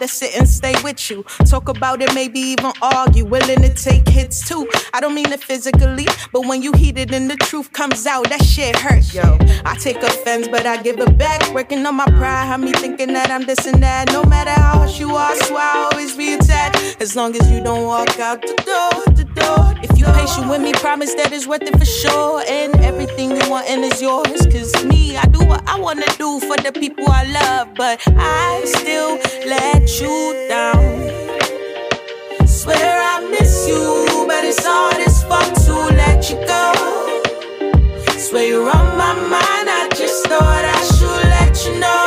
rather sit and stay with you. Talk about it, maybe even argue. Willing to. I don't mean it physically, but when you heat it and the truth comes out, that shit hurts, yo. I take offense, but I give it back. Working on my pride, have me thinking that I'm this and that. No matter how harsh you are, so I always be attached. As long as you don't walk out the door, the door. If you patient with me, promise that it's worth it for sure. And everything you want and is yours. Cause me, I do what I wanna do for the people I love, but I still let you down. Swear I miss you, but it's hard as fuck to let you go. Swear you're on my mind, I just thought I should let you know.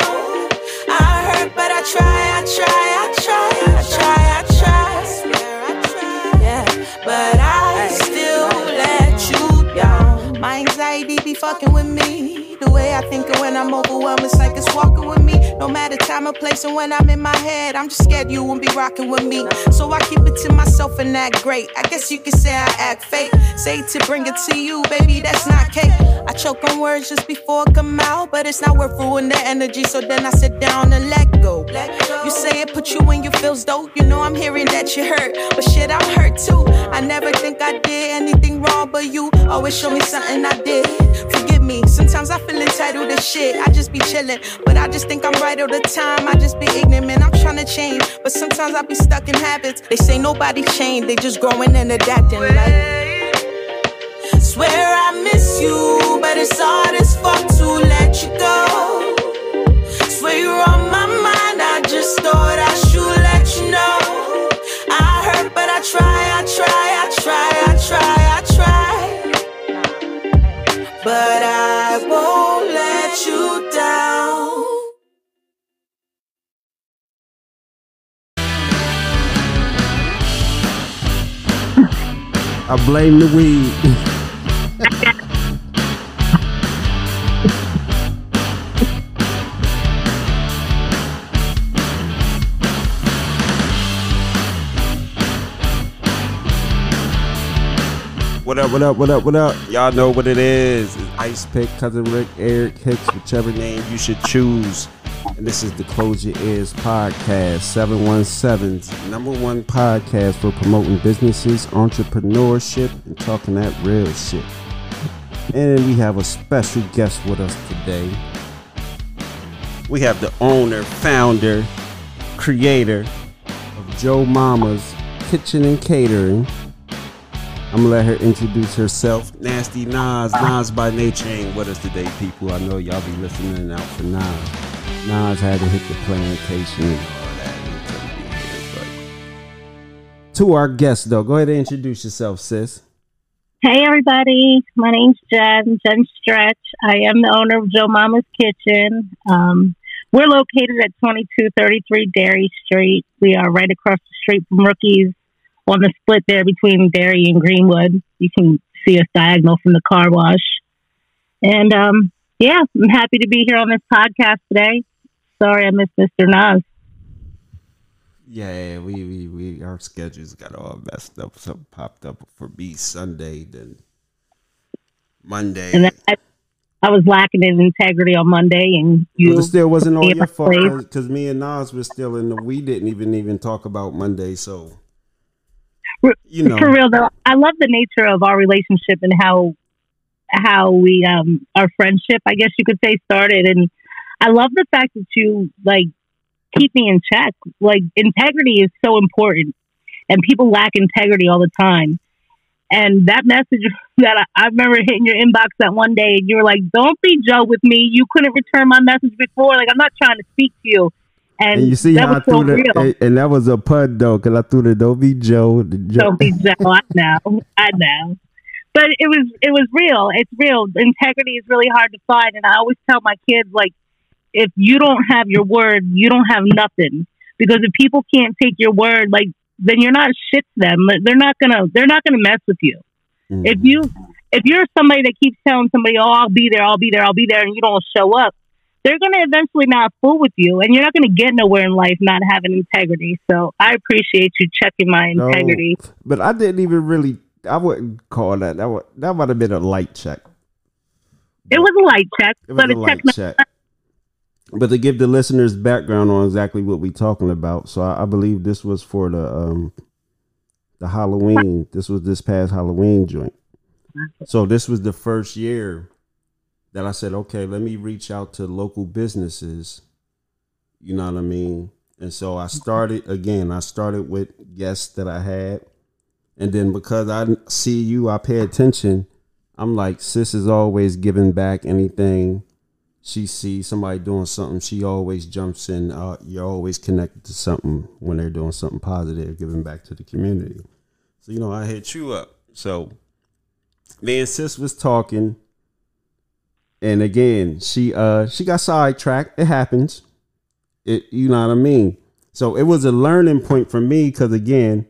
I hurt, but I try, I try, I try, I try, I try. Swear I try, yeah, but I still let you down. My anxiety be fucking with me. The way I think of when I'm overwhelmed, it's like it's walking with me. No matter time or place, and when I'm in my head, I'm just scared you won't be rocking with me. So I keep it to myself and act great. I guess you could say I act fake. Say to bring it to you, baby, that's not cake. I choke on words just before it come out, but it's not worth ruining the energy. So then I sit down and let go. You say it put you in your feels dope. You know I'm hearing that you hurt, but shit, I'm hurt too. I never think I did anything wrong, but you always show me something I did. Forgive me, sometimes I feel entitled to shit. I just be chillin', but I just think I'm right all the time. I just be ignorant. I'm trying to change, but sometimes I be stuck in habits. They say nobody changed, they just growing and adapting. Like, I blame the weed. What up, what up, what up, what up? Y'all know what it is. It's Icepick, Cousin Rick, Eric Hicks, whichever name you should choose. And this is the Close Your Ears podcast, 717's number one podcast for promoting businesses, entrepreneurship, and talking that real shit. And we have a special guest with us today. We have the owner, founder, creator of Joe Mama's Kitchen and Catering. I'm gonna let her introduce herself. Nasty Nas, Nas by nature ain't with us today, people. I know y'all be listening out for Nas. Nas had to hit the plantation and all that. and he couldn't be here, To our guest, though, go ahead and introduce yourself, sis. Hey everybody, my name's Jen, Jen Stretch. I am the owner of Joe Mama's Kitchen. Um, we're located at 2233 Derry Street. We are right across the street from Rookies on the split there between Derry and Greenwood. You can see us diagonal from the car wash. And um, yeah, I'm happy to be here on this podcast today. Sorry I missed Mr. Nas. Yeah, we, we, we our schedules got all messed up. Something popped up for me Sunday, then Monday. And then I, I was lacking in integrity on Monday, and you But it still wasn't all your fault because me and Nas were still in the. We didn't even even talk about Monday, so you know. for real though i love the nature of our relationship and how how we um our friendship i guess you could say started and i love the fact that you like keep me in check like integrity is so important and people lack integrity all the time and that message that I, I remember hitting your inbox that one day and you were like don't be joe with me you couldn't return my message before like i'm not trying to speak to you and, And you see that how I so threw real the and, and that was a pun though, because I threw the "Don't be Joe." The Joe. Don't be Joe. I know. I know. But it was it was real. It's real. Integrity is really hard to find, and I always tell my kids like, if you don't have your word, you don't have nothing. Because if people can't take your word, like then you're not shit to them. They're not gonna they're not gonna mess with you. Mm-hmm. If you if you're somebody that keeps telling somebody, "Oh, I'll be there, I'll be there, I'll be there," and you don't show up, they're going to eventually not fool with you, and you're not going to get nowhere in life not having integrity. So I appreciate you checking my integrity. No, but I didn't even really. I wouldn't call that. That would, that might have been a light check. It was a light check, it was but a, a light check. But to give the listeners background on exactly what we're talking about, so I, I believe this was for the um the Halloween. This was this past Halloween joint. So this was the first year that I said, okay, let me reach out to local businesses. You know what I mean? And so I started again, I started with guests that I had. And then because I see you, I pay attention. I'm like, sis is always giving back anything she sees somebody doing something. She always jumps in. Uh, you're always connected to something when they're doing something positive, giving back to the community. So, you know, I hit you up. So, me and sis was talking and again, she uh she got sidetracked. It happens. It you know what I mean. So it was a learning point for me because again,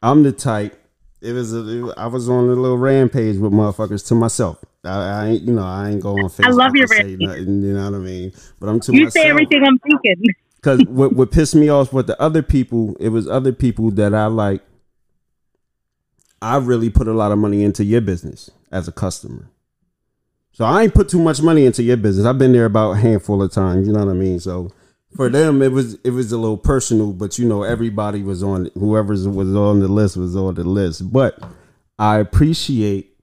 I'm the type. It was a, it, I was on a little rampage with motherfuckers to myself. I, I ain't you know I ain't going on Facebook. I love your rampage. Nothing, you know what I mean. But I'm too. you myself. say everything I'm thinking. Because what what pissed me off with the other people, it was other people that I like. I really put a lot of money into your business as a customer. So I ain't put too much money into your business. I've been there about a handful of times. You know what I mean? So for them, it was it was a little personal, but you know everybody was on whoever was on the list was on the list. But I appreciate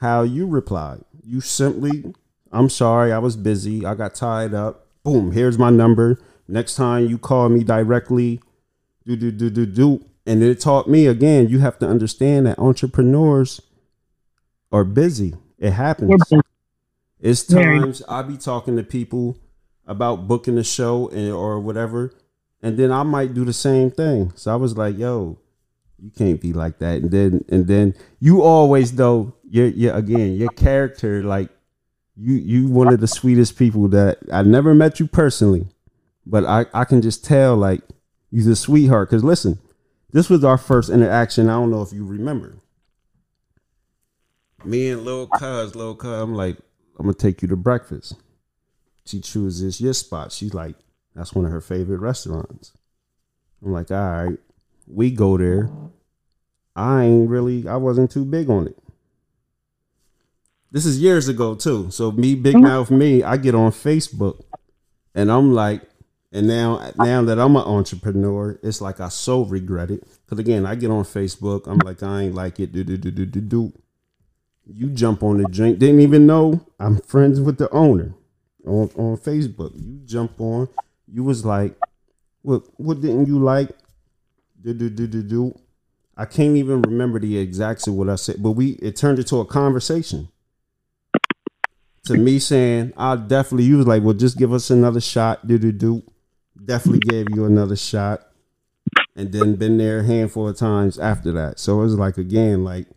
how you replied. You simply, I'm sorry, I was busy. I got tied up. Boom, here's my number. Next time you call me directly, do do do do do. And it taught me again, you have to understand that entrepreneurs are busy. It happens. It's times I be talking to people about booking a show and, or whatever, and then I might do the same thing. So I was like, "Yo, you can't be like that." And then and then you always though you're, you're again your character like you you one of the sweetest people that I never met you personally, but I I can just tell like you're a sweetheart. Cause listen, this was our first interaction. I don't know if you remember me and Lil Cuz, Lil Cuz, I'm like, I'm gonna take you to breakfast. She chooses your spot. She's like, that's one of her favorite restaurants. I'm like, all right, we go there. I ain't really, I wasn't too big on it. This is years ago too. So me, big mm-hmm. mouth me, I get on Facebook and I'm like, and now now that I'm an entrepreneur, it's like I so regret it. Cause again, I get on Facebook, I'm like, I ain't like it, do do do do do do. You jump on the drink, didn't even know I'm friends with the owner on, on Facebook. You jump on, you was like, What what didn't you like? Do do do do do. I can't even remember the exacts of what I said, but we it turned into a conversation. To me saying, I'll definitely you was like, well, just give us another shot. Do do do. Definitely gave you another shot. And then been there a handful of times after that. So it was like again, like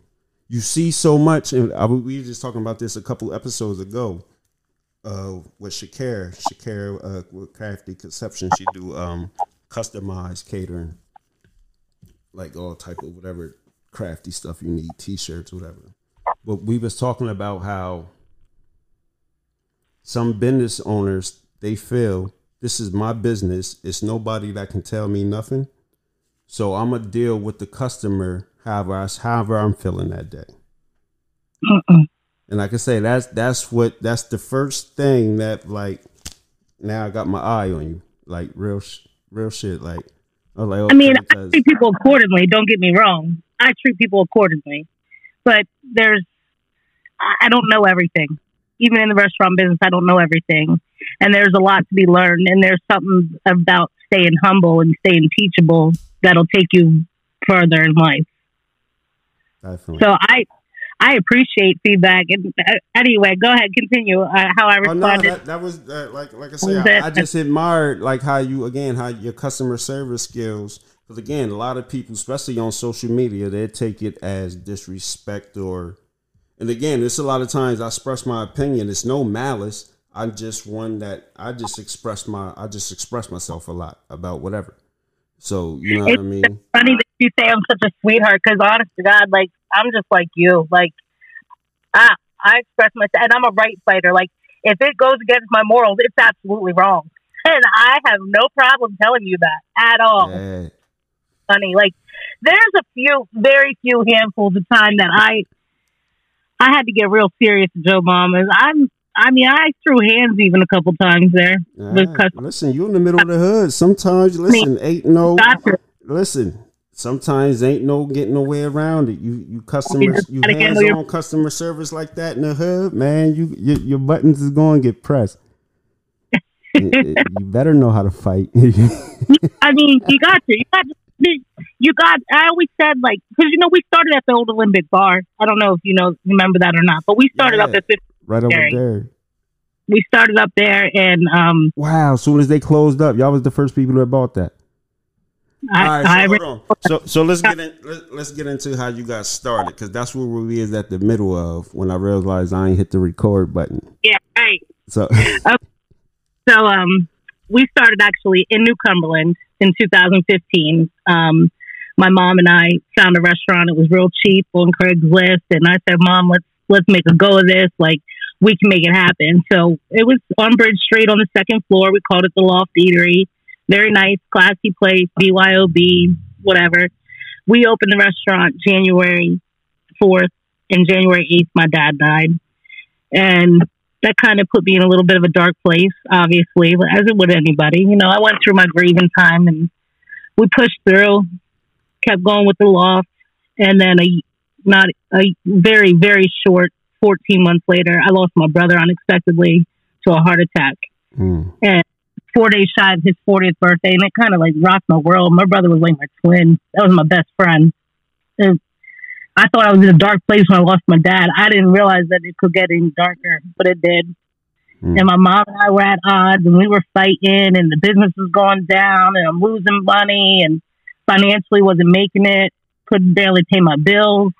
you see so much, and I, we were just talking about this a couple episodes ago. Uh, with Shakira, Shakira uh, with Crafty Conception, she do um customized catering, like all type of whatever crafty stuff you need, t-shirts, whatever. But we was talking about how some business owners they feel this is my business. It's nobody that can tell me nothing. So I'm gonna deal with the customer however I, however I'm feeling that day. Uh-uh. And like I say, that's that's what that's the first thing that like now I got my eye on you, like real real shit. Like like, okay, I mean, I treat people accordingly. Don't get me wrong. I treat people accordingly, but there's I don't know everything. Even in the restaurant business, I don't know everything, and there's a lot to be learned. And there's something about staying humble and staying teachable that'll take you further in life. Definitely. So I I appreciate feedback. And uh, anyway, go ahead, continue. Uh, how I responded. Oh, no, that, that was uh, like like I said, I, I, just admired like how you again how your customer service skills. Because again, a lot of people, especially on social media, they take it as disrespect or. And again, it's a lot of times I express my opinion. It's no malice. I'm just one that I just express my I just express myself a lot about whatever. So you know it's what I mean. Funny you say I'm such a sweetheart because, honest to God, like I'm just like you. Like, I I express myself, and I'm a right fighter. Like, if it goes against my morals, it's absolutely wrong, and I have no problem telling you that at all. Yeah. Funny, like there's a few, very few handfuls of time that I I had to get real serious with Joe Mamas. I'm I mean, I threw hands even a couple times there. Right. Listen, you're in the middle of the hood. Sometimes, listen, ain't no. Oh. Listen, sometimes ain't no getting no way around it. You you customers, you hands on your- customer service like that in the hood, man. You your, your buttons is going to get pressed. you you better know how to fight. I mean, you got to. You got to. You got. I always said like because you know we started at the old Olympic Bar. I don't know if you know remember that or not, but we started Yeah. up at 50, right over there. we started up there, and um, Wow! As soon as they closed up, y'all was the first people that bought that. I, All right, I so, hold on. so so let's get in. Let, let's get into how you got started because that's where we is at the middle of when I realized I ain't hit the record button. yeah, right. So okay. So um, we started actually in New Cumberland in 2015. Um, my mom and I found a restaurant. It was real cheap on Craigslist, and I said, "Mom, let's let's make a go of this. Like we can make it happen." So it was on Bridge Street on the second floor. We called it the Loft Eatery. Very nice, classy place. BYOB, whatever. We opened the restaurant January 4th, and January 8th, my dad died, and that kind of put me in a little bit of a dark place, obviously, as it would anybody. You know, I went through my grieving time and we pushed through, kept going with the loft, and then a not a very very short 14 months later, I lost my brother unexpectedly to a heart attack. Hmm. Four days shy of his 40th birthday, and it kind of like rocked my world. My brother was like my twin. That was my best friend. And I thought I was in a dark place when I lost my dad. I didn't realize that it could get any darker, but it did. Mm. And my mom and I were at odds, and we were fighting, and the business was going down, and I'm losing money, and financially wasn't making it. Couldn't barely pay my bills.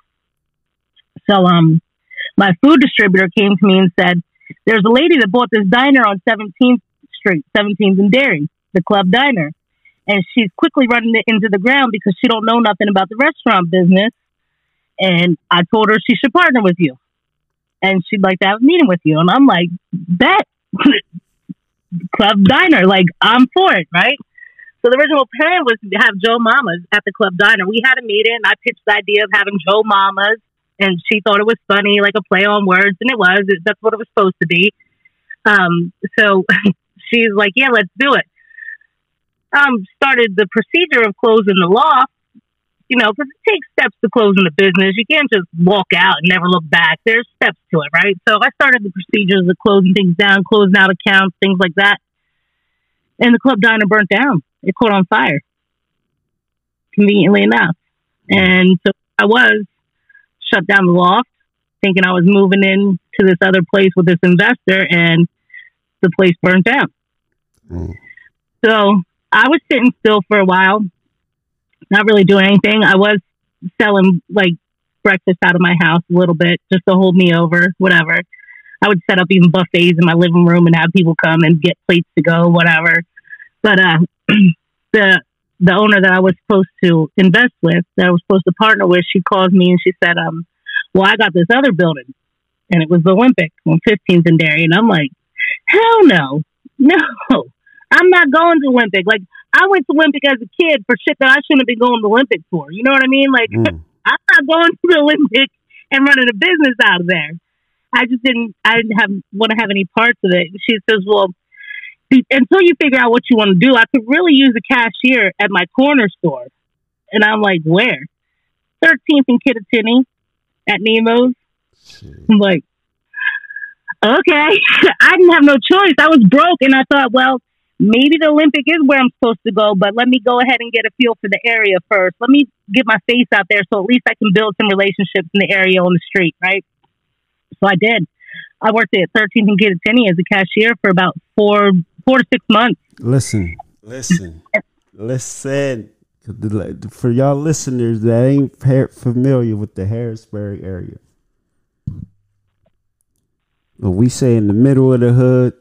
So, um, my food distributor came to me and said, "There's a lady that bought this diner on 17th Street, 17th and Derry, the Club Diner, and she's quickly running it into the ground because she don't know nothing about the restaurant business." And I told her she should partner with you, and she'd like to have a meeting with you. And I'm like, "Bet." Club Diner, like I'm for it, right? So the original plan was to have Joe Mamas at the Club Diner. We had a meeting. I pitched the idea of having Joe Mamas, and she thought it was funny, like a play on words, and it was. That's what it was supposed to be. Um, so she's like, "Yeah, let's do it." Um, started the procedure of closing the loft. You know, because it takes steps to closing the business. You can't just walk out and never look back. There's steps to it, right? So I started the procedures of closing things down, closing out accounts, things like that. And the club diner burnt down. It caught on fire. Conveniently enough. And so I was shut down the loft, thinking I was moving in to this other place with this investor, and the place burnt down. So I was sitting still for a while, not really doing anything. I was selling like breakfast out of my house a little bit just to hold me over, whatever. I would set up even buffets in my living room and have people come and get plates to go, whatever. But uh, the the owner that I was supposed to invest with, that I was supposed to partner with, she called me and she said, um, "Well, I got this other building, and it was the Olympic on 15th and Derry," and I'm like, "Hell no, no, I'm not going to Olympic. Like I went to Olympic as a kid for shit that I shouldn't have been going to Olympic for. You know what I mean? Like Mm. I'm not going to the Olympic and running a business out of there. I just didn't. I didn't have want to have any parts of it. She says, "Well, until you figure out what you want to do, I could really use a cashier at my corner store." And I'm like, "Where? 13th and Kittatinny at Nemo's." I'm like, "Okay." I didn't have no choice. I was broke, and I thought, well. Maybe the Olympic is where I'm supposed to go, but let me go ahead and get a feel for the area first. Let me get my face out there so at least I can build some relationships in the area on the street, right? So I did. I worked at 13th and Kittatinny as a cashier for about four, four to six months. Listen, listen, listen. For y'all listeners that ain't familiar with the Harrisburg area, when we say in the middle of the hood,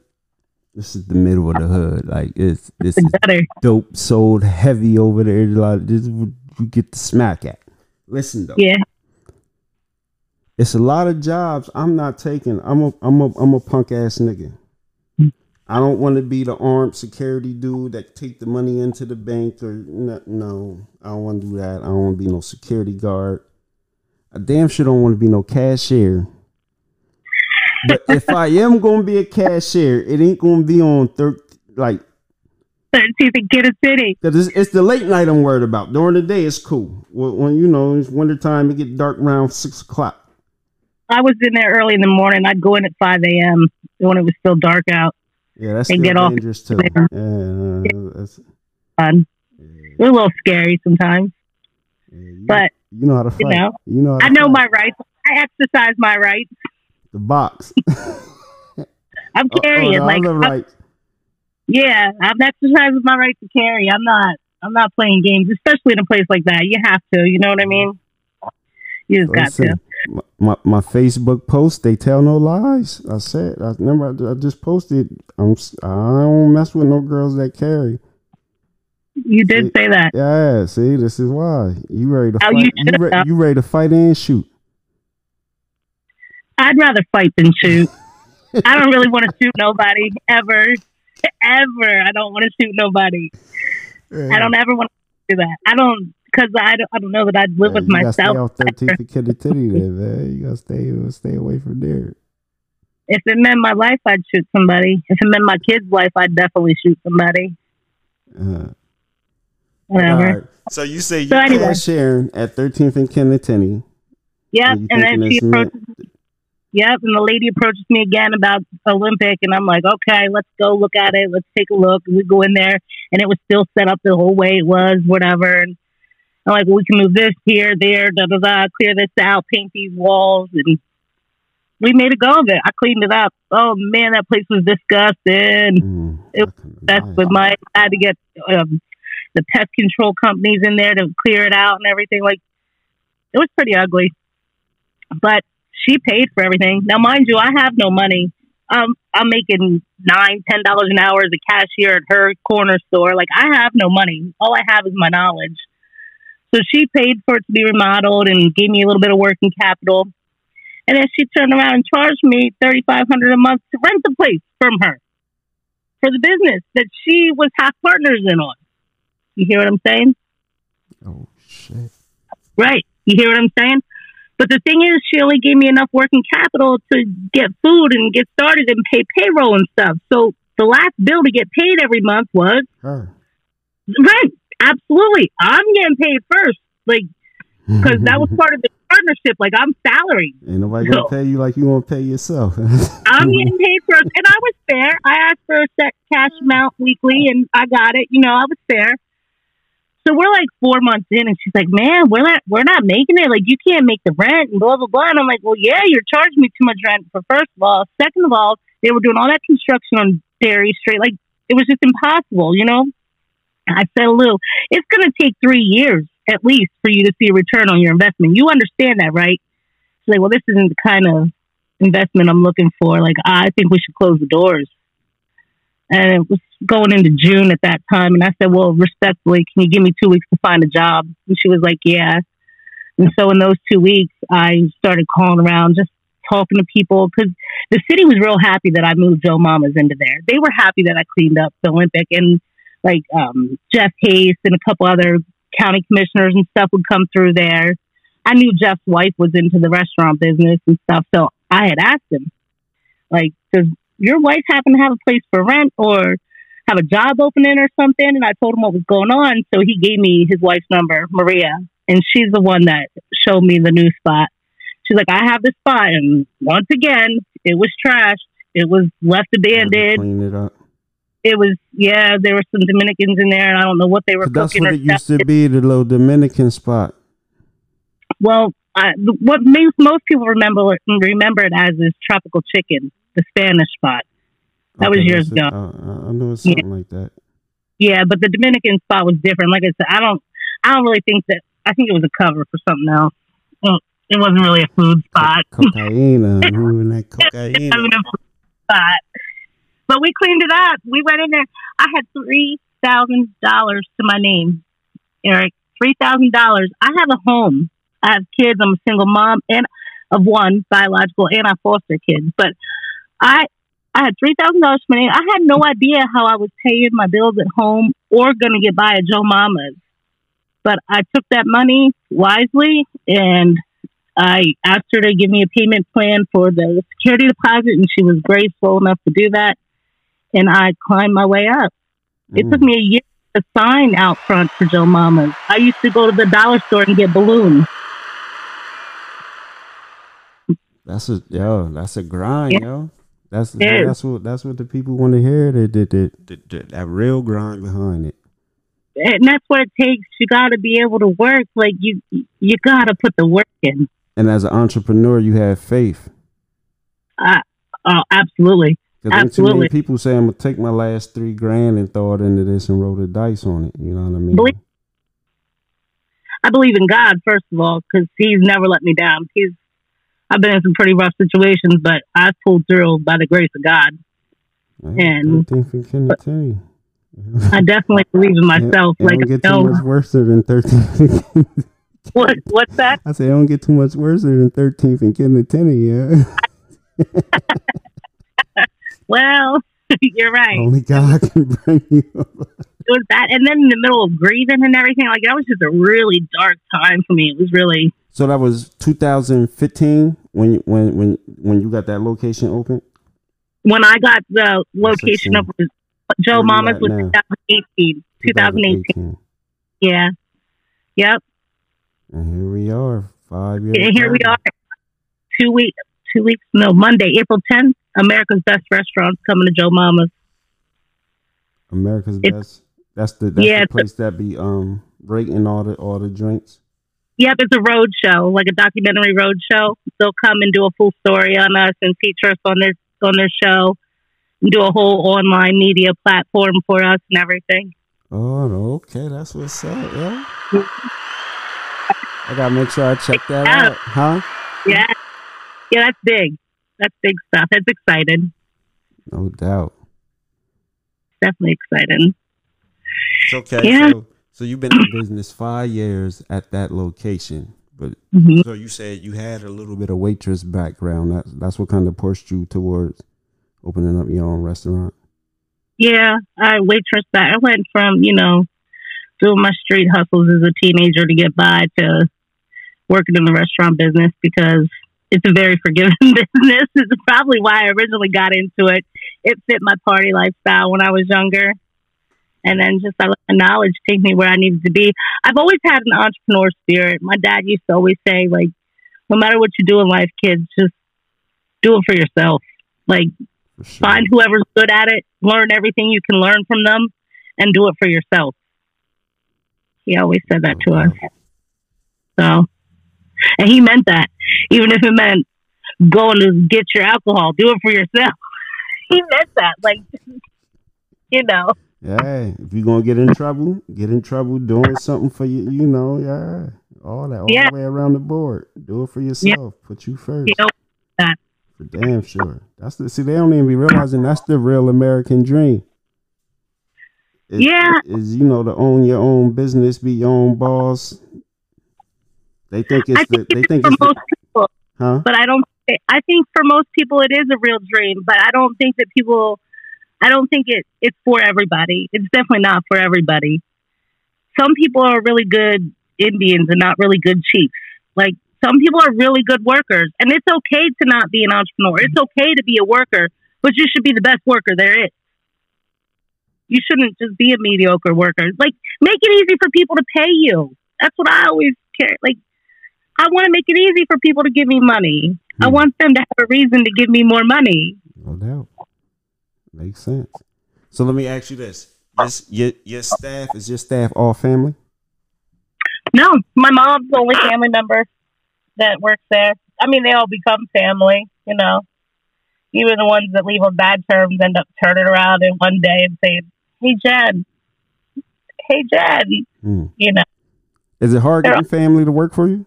this is the middle of the hood. Like it's It's better. dope sold heavy over there. Like this, you get the smack at. Listen though. Yeah. It's a lot of jobs I'm not taking. I'm a I'm a I'm a punk ass nigga. I don't want to be the armed security dude that take the money into the bank or no, no I don't want to do that. I don't want to be no security guard. I damn sure don't want to be no cashier. But if I am gonna be a cashier, it ain't gonna be on thir- like 13th and Kidder City. Cause it's, it's the late night I'm worried about. During the day, it's cool. When, when you know it's wintertime, it get dark around six o'clock. I was in there early in the morning. I'd go in at 5 a.m. when it was still dark out. Yeah, that's And get off dangerous too. there. Yeah, uh, that's, Fun. yeah, a little scary sometimes, yeah, you, but you know how to fight. you know, You know I know fight. my rights. I exercise my rights. The box. I'm Oh, oh, carrying. the like, other I'm- right. yeah, I'm exercising my right to carry. I'm not. I'm not playing games, especially in a place like that. You have to. You know what I mm-hmm. mean? You just got Listen, to. my, my Facebook post, they tell no lies. I said, I remember I, I just posted. I'm I don't mess with no girls that carry. You did See- say that. Yeah, see, this is why you ready to Oh, fight. you You, re- you ready to fight and shoot? I'd rather fight than shoot. I don't really want to shoot nobody ever, ever. I don't want to shoot nobody. I don't ever want to do that. I don't because I don't, I don't know that I'd live Yeah, with you gotta myself. Stay off 13th and Kennedy Titty there, man. You gotta stay stay away from there. If it meant my life, I'd shoot somebody. If it meant my kid's life, I'd definitely shoot somebody. Uh, Whatever. all right. So you say you So anyway. Sharon at 13th and Kennedy. Yep. And And then she it's meant- approaches. Yep. And the lady approaches me again about Olympic, and I'm like, okay, let's go look at it. Let's take a look. We go in there, and it was still set up the whole way it was, whatever. And I'm like, well, we can move this here, there, da da da, clear this out, paint these walls, and we made a go of it. I cleaned it up. Oh man, that place was disgusting. Mm, It can That's imagine. with my. I had to get um, the pest control companies in there to clear it out and everything. Like it was pretty ugly, but she paid for everything. Now, mind you, I have no money. Um, I'm making nine, ten dollars an hour as a cashier at her corner store. Like I have no money. All I have is my knowledge. So she paid for it to be remodeled and gave me a little bit of working capital. And then she turned around and charged me thirty five hundred a month to rent the place from her for the business that she was half partners in on. You hear what I'm saying? Oh shit. Right. You hear what I'm saying? But the thing is, she only gave me enough working capital to get food and get started and pay payroll and stuff. So the last bill to get paid every month was Her. rent. Absolutely. I'm getting paid first. Like, because that was part of the partnership. Like, I'm salaried. Ain't nobody gonna No. pay you like you want to pay yourself. I'm getting paid first. And I was fair. I asked for a set cash amount weekly and I got it. You know, I was fair. So we're like four months in and she's like, Man, we're not we're not making it. Like you can't make the rent and blah blah blah. And I'm like, Well yeah, you're charging me too much rent for first of all. Second of all, they were doing all that construction on Derry Street. Like it was just impossible, you know? I said, Lou, it's gonna take three years at least for you to see a return on your investment. You understand that, right? She's like, Well, this isn't the kind of investment I'm looking for. Like, I think we should close the doors. And it was going into June at that time. And I said, Well, respectfully, can you give me two weeks to find a job? And she was like, Yeah. And so in those two weeks, I started calling around, just talking to people because the city was real happy that I moved Joe Mamas into there. They were happy that I cleaned up the Olympic and like um, Jeff Haste and a couple other county commissioners and stuff would come through there. I knew Jeff's wife was into the restaurant business and stuff, so I had asked him, like, does your wife happen to have a place for rent or have a job opening or something? And I told him what was going on, so he gave me his wife's number, Maria, and she's the one that showed me the new spot. She's like, I have this spot, and once again, it was trashed. It was left abandoned. Clean it up. It was, yeah, there were some Dominicans in there, and I don't know what they were 'Cause That's cooking what or it used to be, the little Dominican spot. Well, I, what makes most people remember remember it as is tropical chicken, the Spanish spot. That was Okay, years ago. Uh, I knew it was something like that. Yeah, but the Dominican spot was different. Like I said, I don't, I don't really think that. I think it was a cover for something else. Well, it wasn't really a food spot. Cocaine, uh, moving that cocaine. It wasn't a food spot. But we cleaned it up. We went in there. I had three thousand dollars to my name, Eric, three thousand dollars. I have a home. I have kids. I'm a single mom and of one biological, and I foster kids. But I I had three thousand dollars spending. I had no idea how I was paying my bills at home or going to get by at Joe Mama's. But I took that money wisely, and I asked her to give me a payment plan for the security deposit, and she was graceful enough to do that. And I climbed my way up. It Mm. took me a year to sign out front for Joe Mama's. I used to go to the dollar store and get balloons. That's a yo. That's a grind, Yeah. yo. That's is. that's what that's what the people want to hear. That that that, that, that real grind behind it. And that's what it takes. You got to be able to work. Like you, you got to put the work in. And as an entrepreneur, you have faith. Uh, oh, absolutely. Because ain't too many Absolutely. people say I'm gonna take my last three grand and throw it into this and roll the dice on it. You know what I mean? Believe- I believe in God first of all because He's never let me down. He's I've been in some pretty rough situations, but I've pulled through by the grace of God. and- Kennedy. I definitely believe in myself. It like don't get too much worse than thirteenth. what what's that? I say it don't get too much worse than thirteenth and Kennedy. Yeah, Well, you're right. only God can bring you. It was that, and then in the middle of grieving and everything, like that was just a really dark time for me. It was really So that was 2015 when you, when when when you got that location open. when I got the location of Joe Mama's was now? 2018. 2018. Yeah. Yep. And here we are, five years. And here we are. Two weeks. Two weeks. No, Monday, April 10th. America's best restaurants coming to Joe Mama's. America's It's- best. That's the that's Yeah, the place that be um rating all the all the drinks. Yep, it's a road show, like a documentary road show. They'll come and do a full story on us and feature us on their on their show, and do a whole online media platform for us and everything. Oh, okay, that's what's up, yeah. I gotta make sure I check that Yeah. out, huh? Yeah, yeah, that's big. That's big stuff. That's exciting. No doubt. Definitely exciting. It's okay. Yeah. So, so you've been in business five years at that location, but hmm so you said you had a little bit of waitress background. That's that's what kind of pushed you towards opening up your own restaurant. Yeah, I waitress that. I went from you know doing my street hustles as a teenager to get by to working in the restaurant business because it's a very forgiving business. It's probably why I originally got into it. It fit my party lifestyle when I was younger. And then just I let the knowledge take me where I needed to be. I've always had an entrepreneur spirit. My dad used to always say, like, no matter what you do in life, kids, just do it for yourself. Like, For sure. find whoever's good at it, learn everything you can learn from them, and do it for yourself. He always said that to us. So, and he meant that, even if it meant going to get your alcohol, do it for yourself. he meant that, like, you know, Yeah, if you're gonna get in trouble, get in trouble doing something for you. You know, yeah, all that, all Yeah. the way around the board. Do it for yourself. Put you first. know, For damn sure. That's the see. They don't even be realizing that's the real American dream. Is- Yeah. is you know to own your own business, be your own boss. They think it's the. They think for it's the, most people, huh? but I don't. I think for most people it is a real dream, but I don't think that people. I don't think it it's for everybody. It's definitely not for everybody. Some people are really good Indians and not really good chiefs. Like some people are really good workers, and it's okay to not be an entrepreneur. It's okay to be a worker, but you should be the best worker there is. You shouldn't just be a mediocre worker. Like make it easy for people to pay you. That's what I always care. Like I want to make it easy for people to give me money. I Hmm. want them to have a reason to give me more money. No doubt. Makes sense. So let me ask you this: Yes, your your staff is your staff all family? No, my mom's the only family member that works there. I mean, they all become family, you know. Even the ones that leave on bad terms end up turning around in one day and saying, "Hey, Jen, hey, Jen," Hmm. you know. Is it hard They're- getting family to work for you?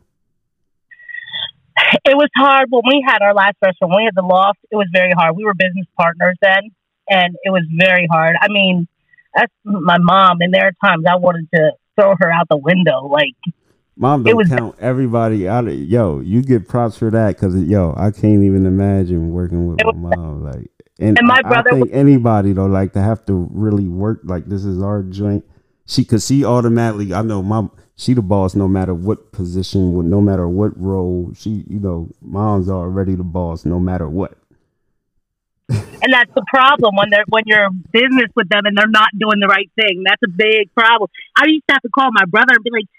It was hard when we had our last restaurant. When we had the loft. It was very hard. We were business partners then, and it was very hard. I mean, that's my mom, and there are times I wanted to throw her out the window. Like Mom It don't was- count everybody out. Of, yo, you get props for that because yo, I can't even imagine working with It my mom. Like, and, And my I, brother I think anybody though, like to have to really work. Like this is our joint. She, cause she automatically, I know my, she the boss no matter what position, no matter what role. She, you know, mom's already the boss no matter what. And that's the problem when they're when you're in business with them and they're not doing the right thing. That's a big problem. I used to have to call my brother and be like,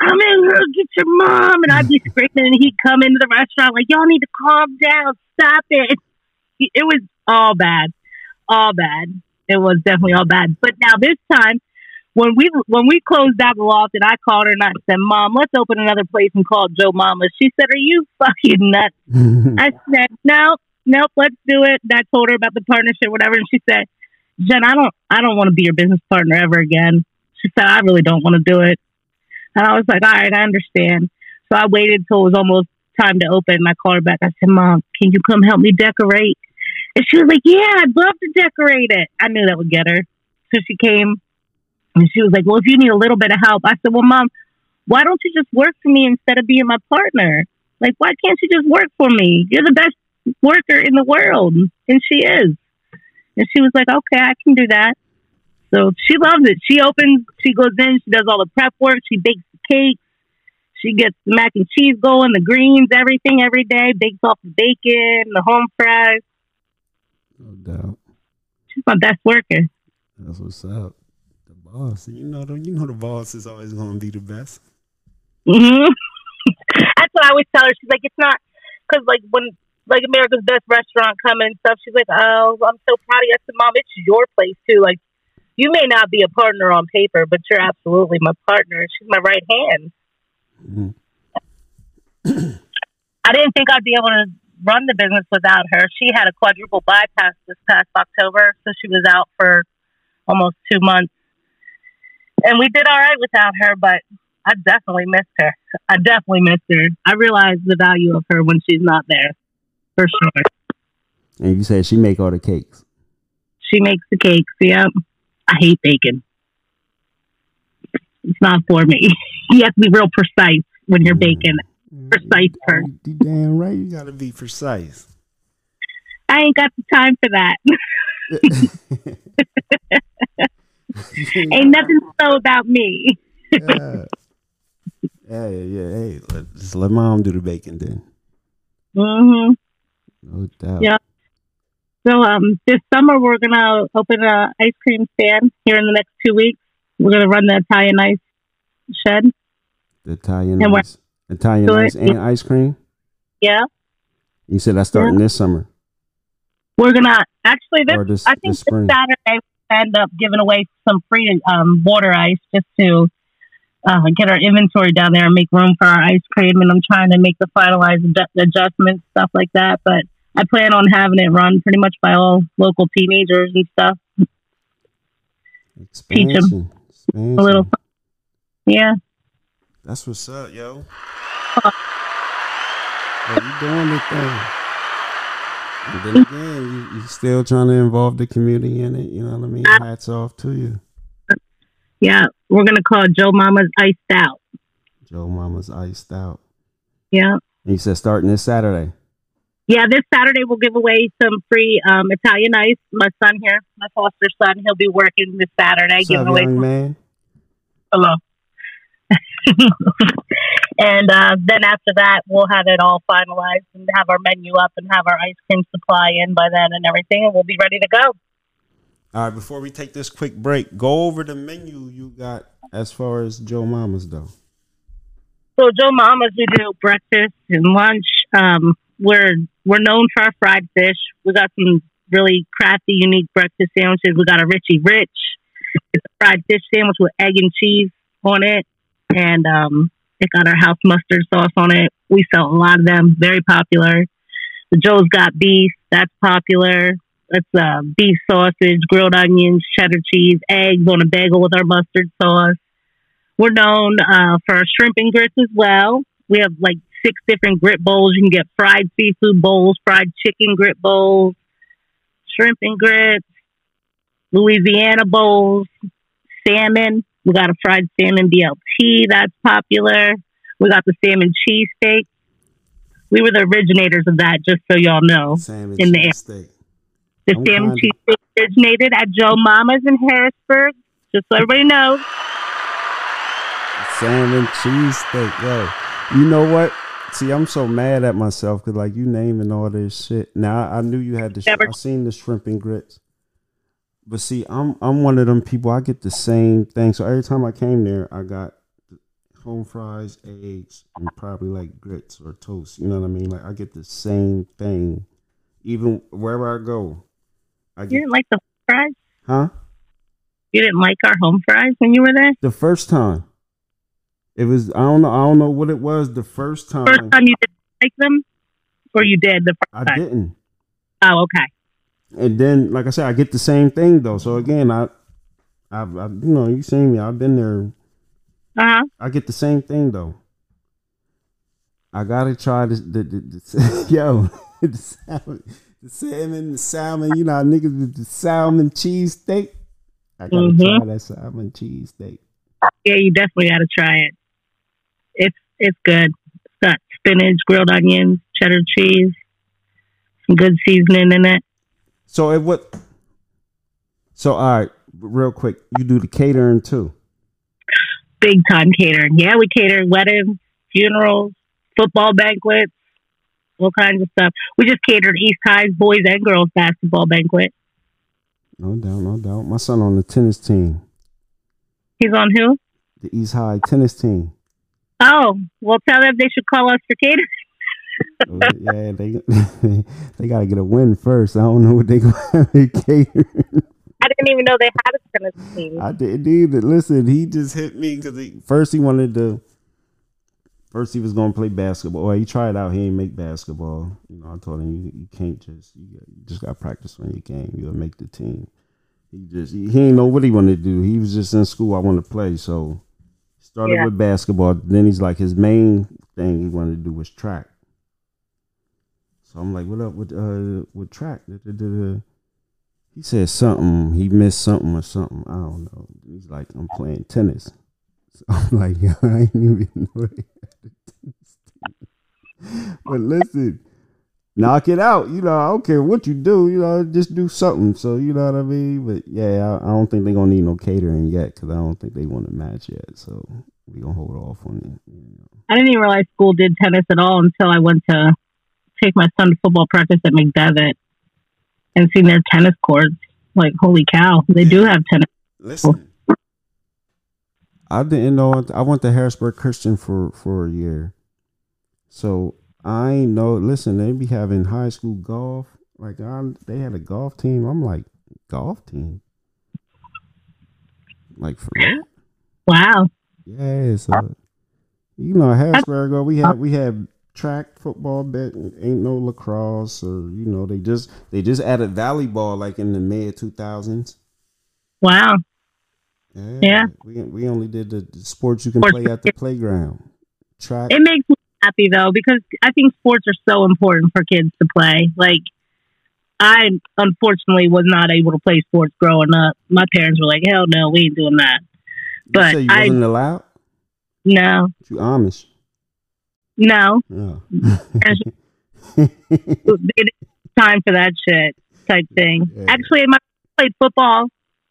"Come in here, get your mom," and I'd be screaming, and he'd come into the restaurant like, "Y'all need to calm down, stop it." It was all bad, all bad. It was definitely all bad. But now this time, when we when we closed down the loft, and I called her and I said, "Mom, let's open another place and call Joe Mama." She said, "Are you fucking nuts?" I said, no, nope, let's do it. I told her about the partnership, whatever, and she said, Jen, I don't, I don't want to be your business partner ever again. She said, I really don't want to do it. And I was like, all right, I understand. So I waited till it was almost time to open, and I called her back. I said, Mom, can you come help me decorate? And she was like, Yeah, I'd love to decorate it. I knew that would get her. So she came, and she was like, Well, if you need a little bit of help, I said, Well, Mom, why don't you just work for me instead of being my partner? Like, why can't you just work for me? You're the best worker in the world. And she is. And she was like, okay, I can do that. So she loves it. She opens, she goes in, she does all the prep work, she bakes the cake, she gets the mac and cheese going, the greens, everything every day, bakes off the bacon, the home fries. no doubt. She's my best worker. That's what's up. The boss, you know, the, you know, the boss is always going to be the best. hmm That's what I always tell her. She's like, it's not, because like when, like America's Best Restaurant coming and stuff, she's like, oh, I'm so proud of you. I said, Mom, it's your place too. Like, you may not be a partner on paper, but you're absolutely my partner. She's my right hand. Mhm. I didn't think I'd be able to run the business without her. She had a quadruple bypass this past October, so she was out for almost two months. And we did all right without her, but I definitely missed her. I definitely missed her. I realized the value of her when she's not there, for sure. And you said she make all the cakes. She makes the cakes. Yep. I hate bacon. It's not for me. you have to be real precise when you're baking. Precise per. You damn right. You got to be precise. I ain't got the time for that. ain't nothing so about me. yeah. yeah, yeah. Hey, let, just let mom do the bacon then. hmm No doubt. Yeah. So um, this summer we're gonna open a ice cream stand here in the next two weeks. We're gonna run the Italian ice shed. The Italian And ice, Italian Do it. ice and ice cream. Yeah, You said that's starting this summer we're gonna actually this. this I think this this. Saturday we'll end up giving away some free um, water ice just to uh, get our inventory down there and make room for our ice cream. And I'm trying to make the finalized adjustments, stuff like that. But I plan on having it run pretty much by all local teenagers and stuff. teach 'em Expansion. Expansion. A little, yeah. That's what's up, yo. Yo, you doing the thing. And then again, you, you still trying to involve the community in it. You know what I mean? Hats off to you. Yeah, we're gonna call it Joe Mama's Iced Out. Joe Mama's iced out. Yeah, And you said starting this Saturday. Yeah. This Saturday we'll give away some free um, Italian ice. My son here, my foster son, he'll be working this Saturday What's giving up, away. young man? hello. and uh, then after that, we'll have it all finalized and have our menu up and have our ice cream supply in by then and everything, and we'll be ready to go. All right, before we take this quick break, go over the menu you got as far as Joe Mama's though. So Joe Mama's, we do breakfast and lunch. Um, we're we're known for our fried fish. We got some really crafty, unique breakfast sandwiches. We got a Richie Rich. It's a fried fish sandwich with egg and cheese on it, and um, it got our house mustard sauce on it. We sell a lot of them. Very popular. The Joe's got beef. That's popular. It's uh, beef sausage, grilled onions, cheddar cheese, eggs on a bagel with our mustard sauce. We're known uh, for our shrimp and grits as well. We have like six different grit bowls. You can get fried seafood bowls, fried chicken grit bowls, shrimp and grits, Louisiana bowls, salmon. We got a fried salmon BLT that's popular. We got the salmon cheesesteak. We were the originators of that, just so y'all know. Salmon In the steak. The I'm salmon kinda- cheesesteak originated at Joe Mama's in Harrisburg, just so everybody knows. Salmon cheesesteak, yo. You know what? See, I'm so mad at myself because like you naming all this shit. Now I, I knew you had the. Sh- I seen the shrimp and grits, but see, I'm I'm one of them people. I get the same thing. So every time I came there, I got home fries, eggs, and probably like grits or toast. You know what I mean? Like I get the same thing, even wherever I go. I You didn't like the fries? huh? You didn't like our home fries when you were there? The first time, it was I don't know I don't know what it was. The first time, First time you didn't like them? Or you did the I first time? I didn't. Oh, okay. And then, like I said, I get the same thing though. So again, I, I, I you know, you seen me. I've been there. Uh huh. I get the same thing though. I gotta try this. The, the, the, yo, the salmon, the salmon, the salmon. You know, niggas with the salmon cheese steak. I gotta Mhm. try that salmon cheese steak. Yeah, you definitely got to try it. It's it's good. It's got spinach, grilled onions, cheddar cheese, some good seasoning in it. So it what? So all right, real quick, you do the catering too. Big time catering. Yeah, we cater weddings, funerals, football banquets, all kinds of stuff. We just catered East High's boys and girls basketball banquet. No doubt, no doubt. My son on the tennis team, He's on who? the East High tennis team. Oh, well, tell them they should call us for catering. Yeah, they they got to get a win first. I don't know what they going to cater. I didn't even know they had a tennis team. I didn't either. Listen, he just hit me because he first he wanted to. First he was going to play basketball. Well, he tried out. He ain't make basketball. You know, I told him you, you can't just you, you just got to practice on your game. You'll make the team. He just he, he ain't know what he wanted to do. He was just in school. I want to play, so started Yeah. with basketball. Then he's like his main thing he wanted to do was track. So I'm like, what up with uh with track? He said something. He missed something or something. I don't know. He's like, I'm playing tennis. So I'm like, yo, I ain't even know they had a tennis team. But listen, knock it out. You know, I don't care what you do. You know, just do something. So you know what I mean. But yeah, I, I don't think they're gonna need no catering yet because I don't think they want to match yet. So we gonna hold off on it. You know. I didn't even realize school did tennis at all until I went to take my son to football practice at McDevitt and seen their tennis courts. Like, holy cow, they do have tennis. Listen. I didn't know. I went to Harrisburg Christian for for a year, so I ain't know. Listen, they be having high school golf. Like I, they had a golf team. I'm like, golf team. Like for real? Wow. Yeah. So you know, Harrisburg. uh, We have we have track football, but ain't no lacrosse or you know they just they just added volleyball like in the mid two thousands. Wow. Yeah, Yeah. We we only did the, the sports you can play at the playground. Track. It makes happy though because I think sports are so important for kids to play. Like, I unfortunately was not able to play sports growing up. My parents were like, "Hell no, we ain't doing that." but you I- wasn't allowed. No, You Amish. no, oh. Yeah. it's time for that shit type thing. Yeah. Actually, my played football.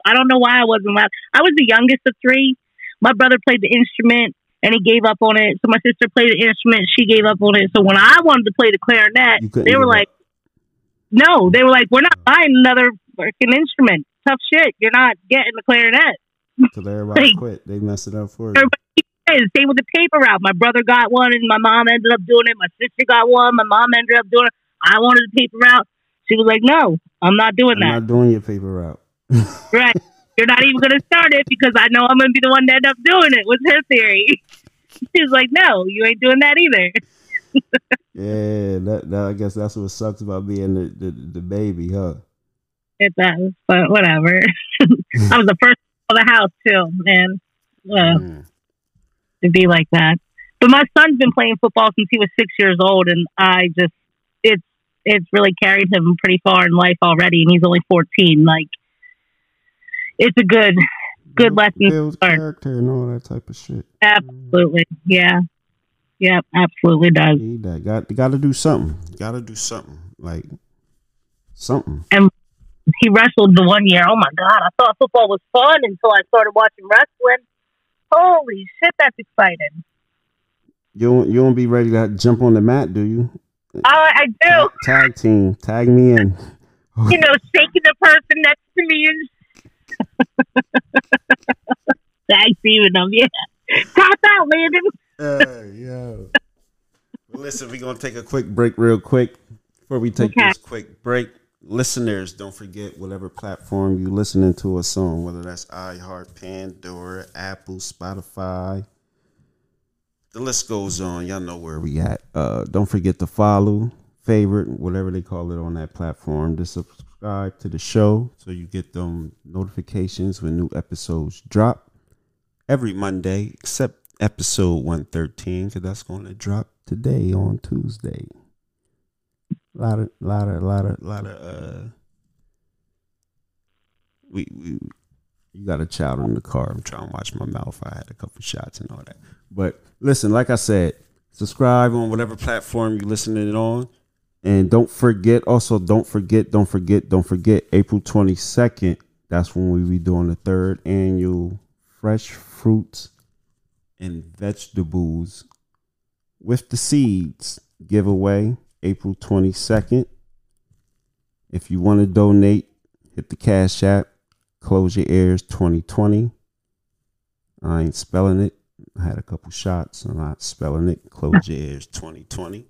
I don't know why I wasn't allowed. I was the youngest of three. My brother played the instrument and he gave up on it. So my sister played the instrument, she gave up on it. So when I wanted to play the clarinet, they were like, "No," they were like, "We're not buying another freaking instrument. Tough shit. You're not getting the clarinet." Because everybody Like- quit. They messed it up for you. Same with the paper route. My brother got one, and my mom ended up doing it. My sister got one. My mom ended up doing it. I wanted the paper route. She was like, "No, I'm not doing I'm that." not doing your paper route. Right. You're not even going to start it because I know I'm going to be the one to end up doing it, was her theory. She's like, no, you ain't doing that either. Yeah, that, that I guess that's what sucks about being the, the, the baby, huh? It does, but whatever. I was the first of the house, too, man. Uh, Mm. to be like that. But my son's been playing football since he was six years old, and I just, it's, it's really carried him pretty far in life already, and he's only 14. Like, it's a good, good builds learned. character and all that type of shit. Absolutely. Yeah. Yep, absolutely does. Need that. Got got to do something. Got to do something. Like something. And he wrestled the one year. Oh my God, I thought football was fun until I started watching wrestling. Holy shit, that's exciting. You don't, you don't be ready to jump on the mat, do you? Oh, I do. Ta- tag team, tag me in. You know, shaking the person next to me and tag teaming them. Yeah. Tap out, Landon. Hey, yo. Listen, we're gonna take a quick break, real quick. Before we take Okay. this quick break, listeners, don't forget whatever platform you listening to us on, whether that's iHeart, Pandora, Apple, Spotify. The list goes on. Y'all know where we at. Uh, don't forget to follow, favorite, whatever they call it on that platform. To subscribe to the show so you get them notifications when new episodes drop every Monday, except episode 113, because that's going to drop today on Tuesday. A lot of, lot of, lot of, lot of, uh, we, we, you got a child in the car. I'm trying to watch my mouth. I had a couple shots and all that. But listen, like I said, subscribe on whatever platform you're listening on. And don't forget, also, don't forget, don't forget, don't forget, April 22nd, that's when we be doing the third annual Fresh Fruits and Vegetables with the Seeds giveaway, April 22nd. If you want to donate, hit the Cash App, Close Your Ears 2020. I ain't spelling it. I had a couple shots. I'm not spelling it. Close Your Ears 2020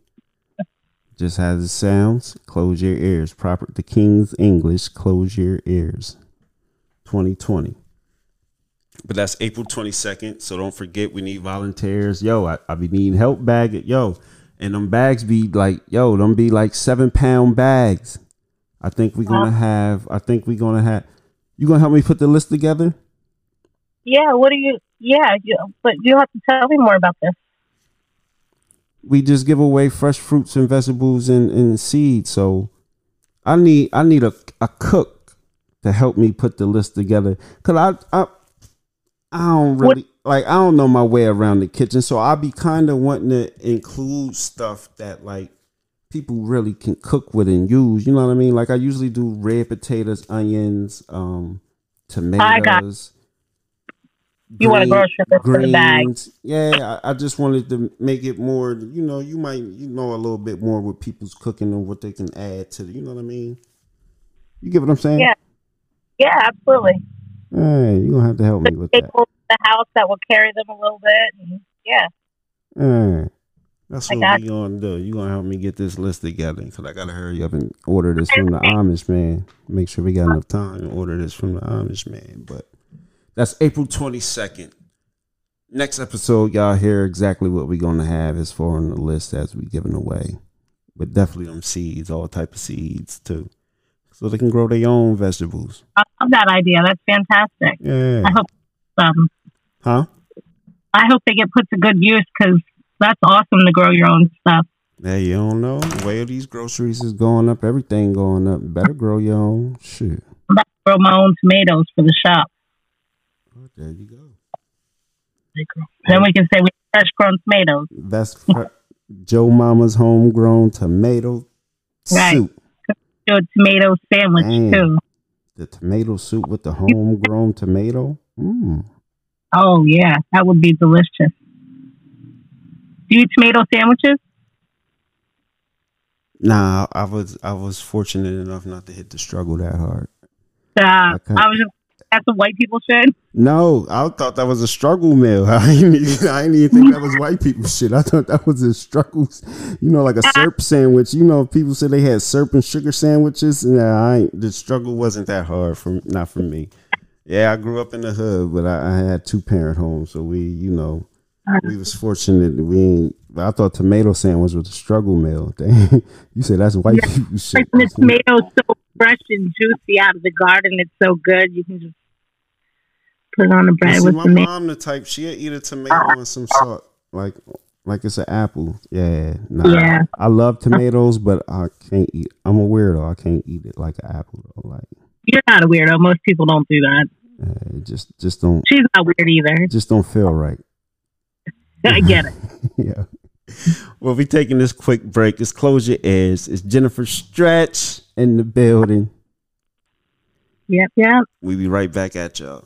just as it sounds. Close your ears. Proper the King's English. Close your ears. 2020. But that's April 22nd. So don't forget we need volunteers. Yo, I, I be needing help bag it. Yo. And them bags be like, yo, them be like seven pound bags. I think we're gonna have I think we're gonna have you gonna help me put the list together? Yeah, what do you, yeah, you, but you have to tell me more about this. We just give away fresh fruits and vegetables and, and seeds. So I need I need a, a cook to help me put the list together. Cause I I I don't really like I don't know my way around the kitchen. So I'll be kind of wanting to include stuff that like people really can cook with and use. You know what I mean? Like I usually do red potatoes, onions, um, tomatoes. You want a green- grocery for the bag. greens. Yeah, I, I just wanted to make it more. You know, you might you know a little bit more with people's cooking and what they can add to. The, you know what I mean? You get what I'm saying? Yeah. Yeah, absolutely. Hey, you gonna have to help me The with that. the house that will carry them a little bit. And yeah. Hey, that's I what we gonna do. You gonna help me get this list together because I gotta hurry up and order this from the Amish man. Make sure we got enough time to order this from the Amish man. But that's April 22nd. Next episode, y'all hear exactly what we're gonna have as far on the list as we giving away. But definitely them seeds, all type of seeds too. So they can grow their own vegetables. I love that idea. That's fantastic. Yeah. I hope um, Huh? I hope they get put to good use because that's awesome to grow your own stuff. Yeah, you don't know. The way these groceries is going up, everything going up. Better grow your own shit. I'm about to grow my own tomatoes for the shop. There you go. Then we can say we have fresh grown tomatoes. That's fr- Joe Mama's homegrown tomato Right. soup. A tomato sandwich Damn. too. The tomato soup with the homegrown tomato. Mm. Oh yeah, that would be delicious. Do you eat tomato sandwiches? Nah, I was I was fortunate enough not to hit the struggle that hard. Uh, Okay. I was just that's what white people should. No, I thought that was a struggle meal. I didn't, even- I didn't even think that was white people shit. I thought that was a struggle, you know, like a uh, syrup sandwich. You know, people said they had syrup and sugar sandwiches. Nah, I ain't, the struggle wasn't that hard for not for me. Yeah, I grew up in the hood, but I, I had two parent homes, so we, you know, we was fortunate. We ain't. I thought tomato sandwich was a struggle meal. Dang. you said that's white Yeah. people shit. The tomato's so fresh and juicy out of the garden. It's so good. You can just put it on the bread see, with my mom the type she'll eat a tomato and some salt, like like it's an apple. Yeah, nah. Yeah. I love tomatoes, but I can't eat. I'm a weirdo. I can't eat it like an apple. Though. Like, You're not a weirdo. Most people don't do that. Uh, just just don't She's not weird either. just don't feel right. I get it. yeah. Well, we taking this quick break. Let's close your ears. It's Jennifer Stretch in the building. Yep, yep. We'll be right back at y'all.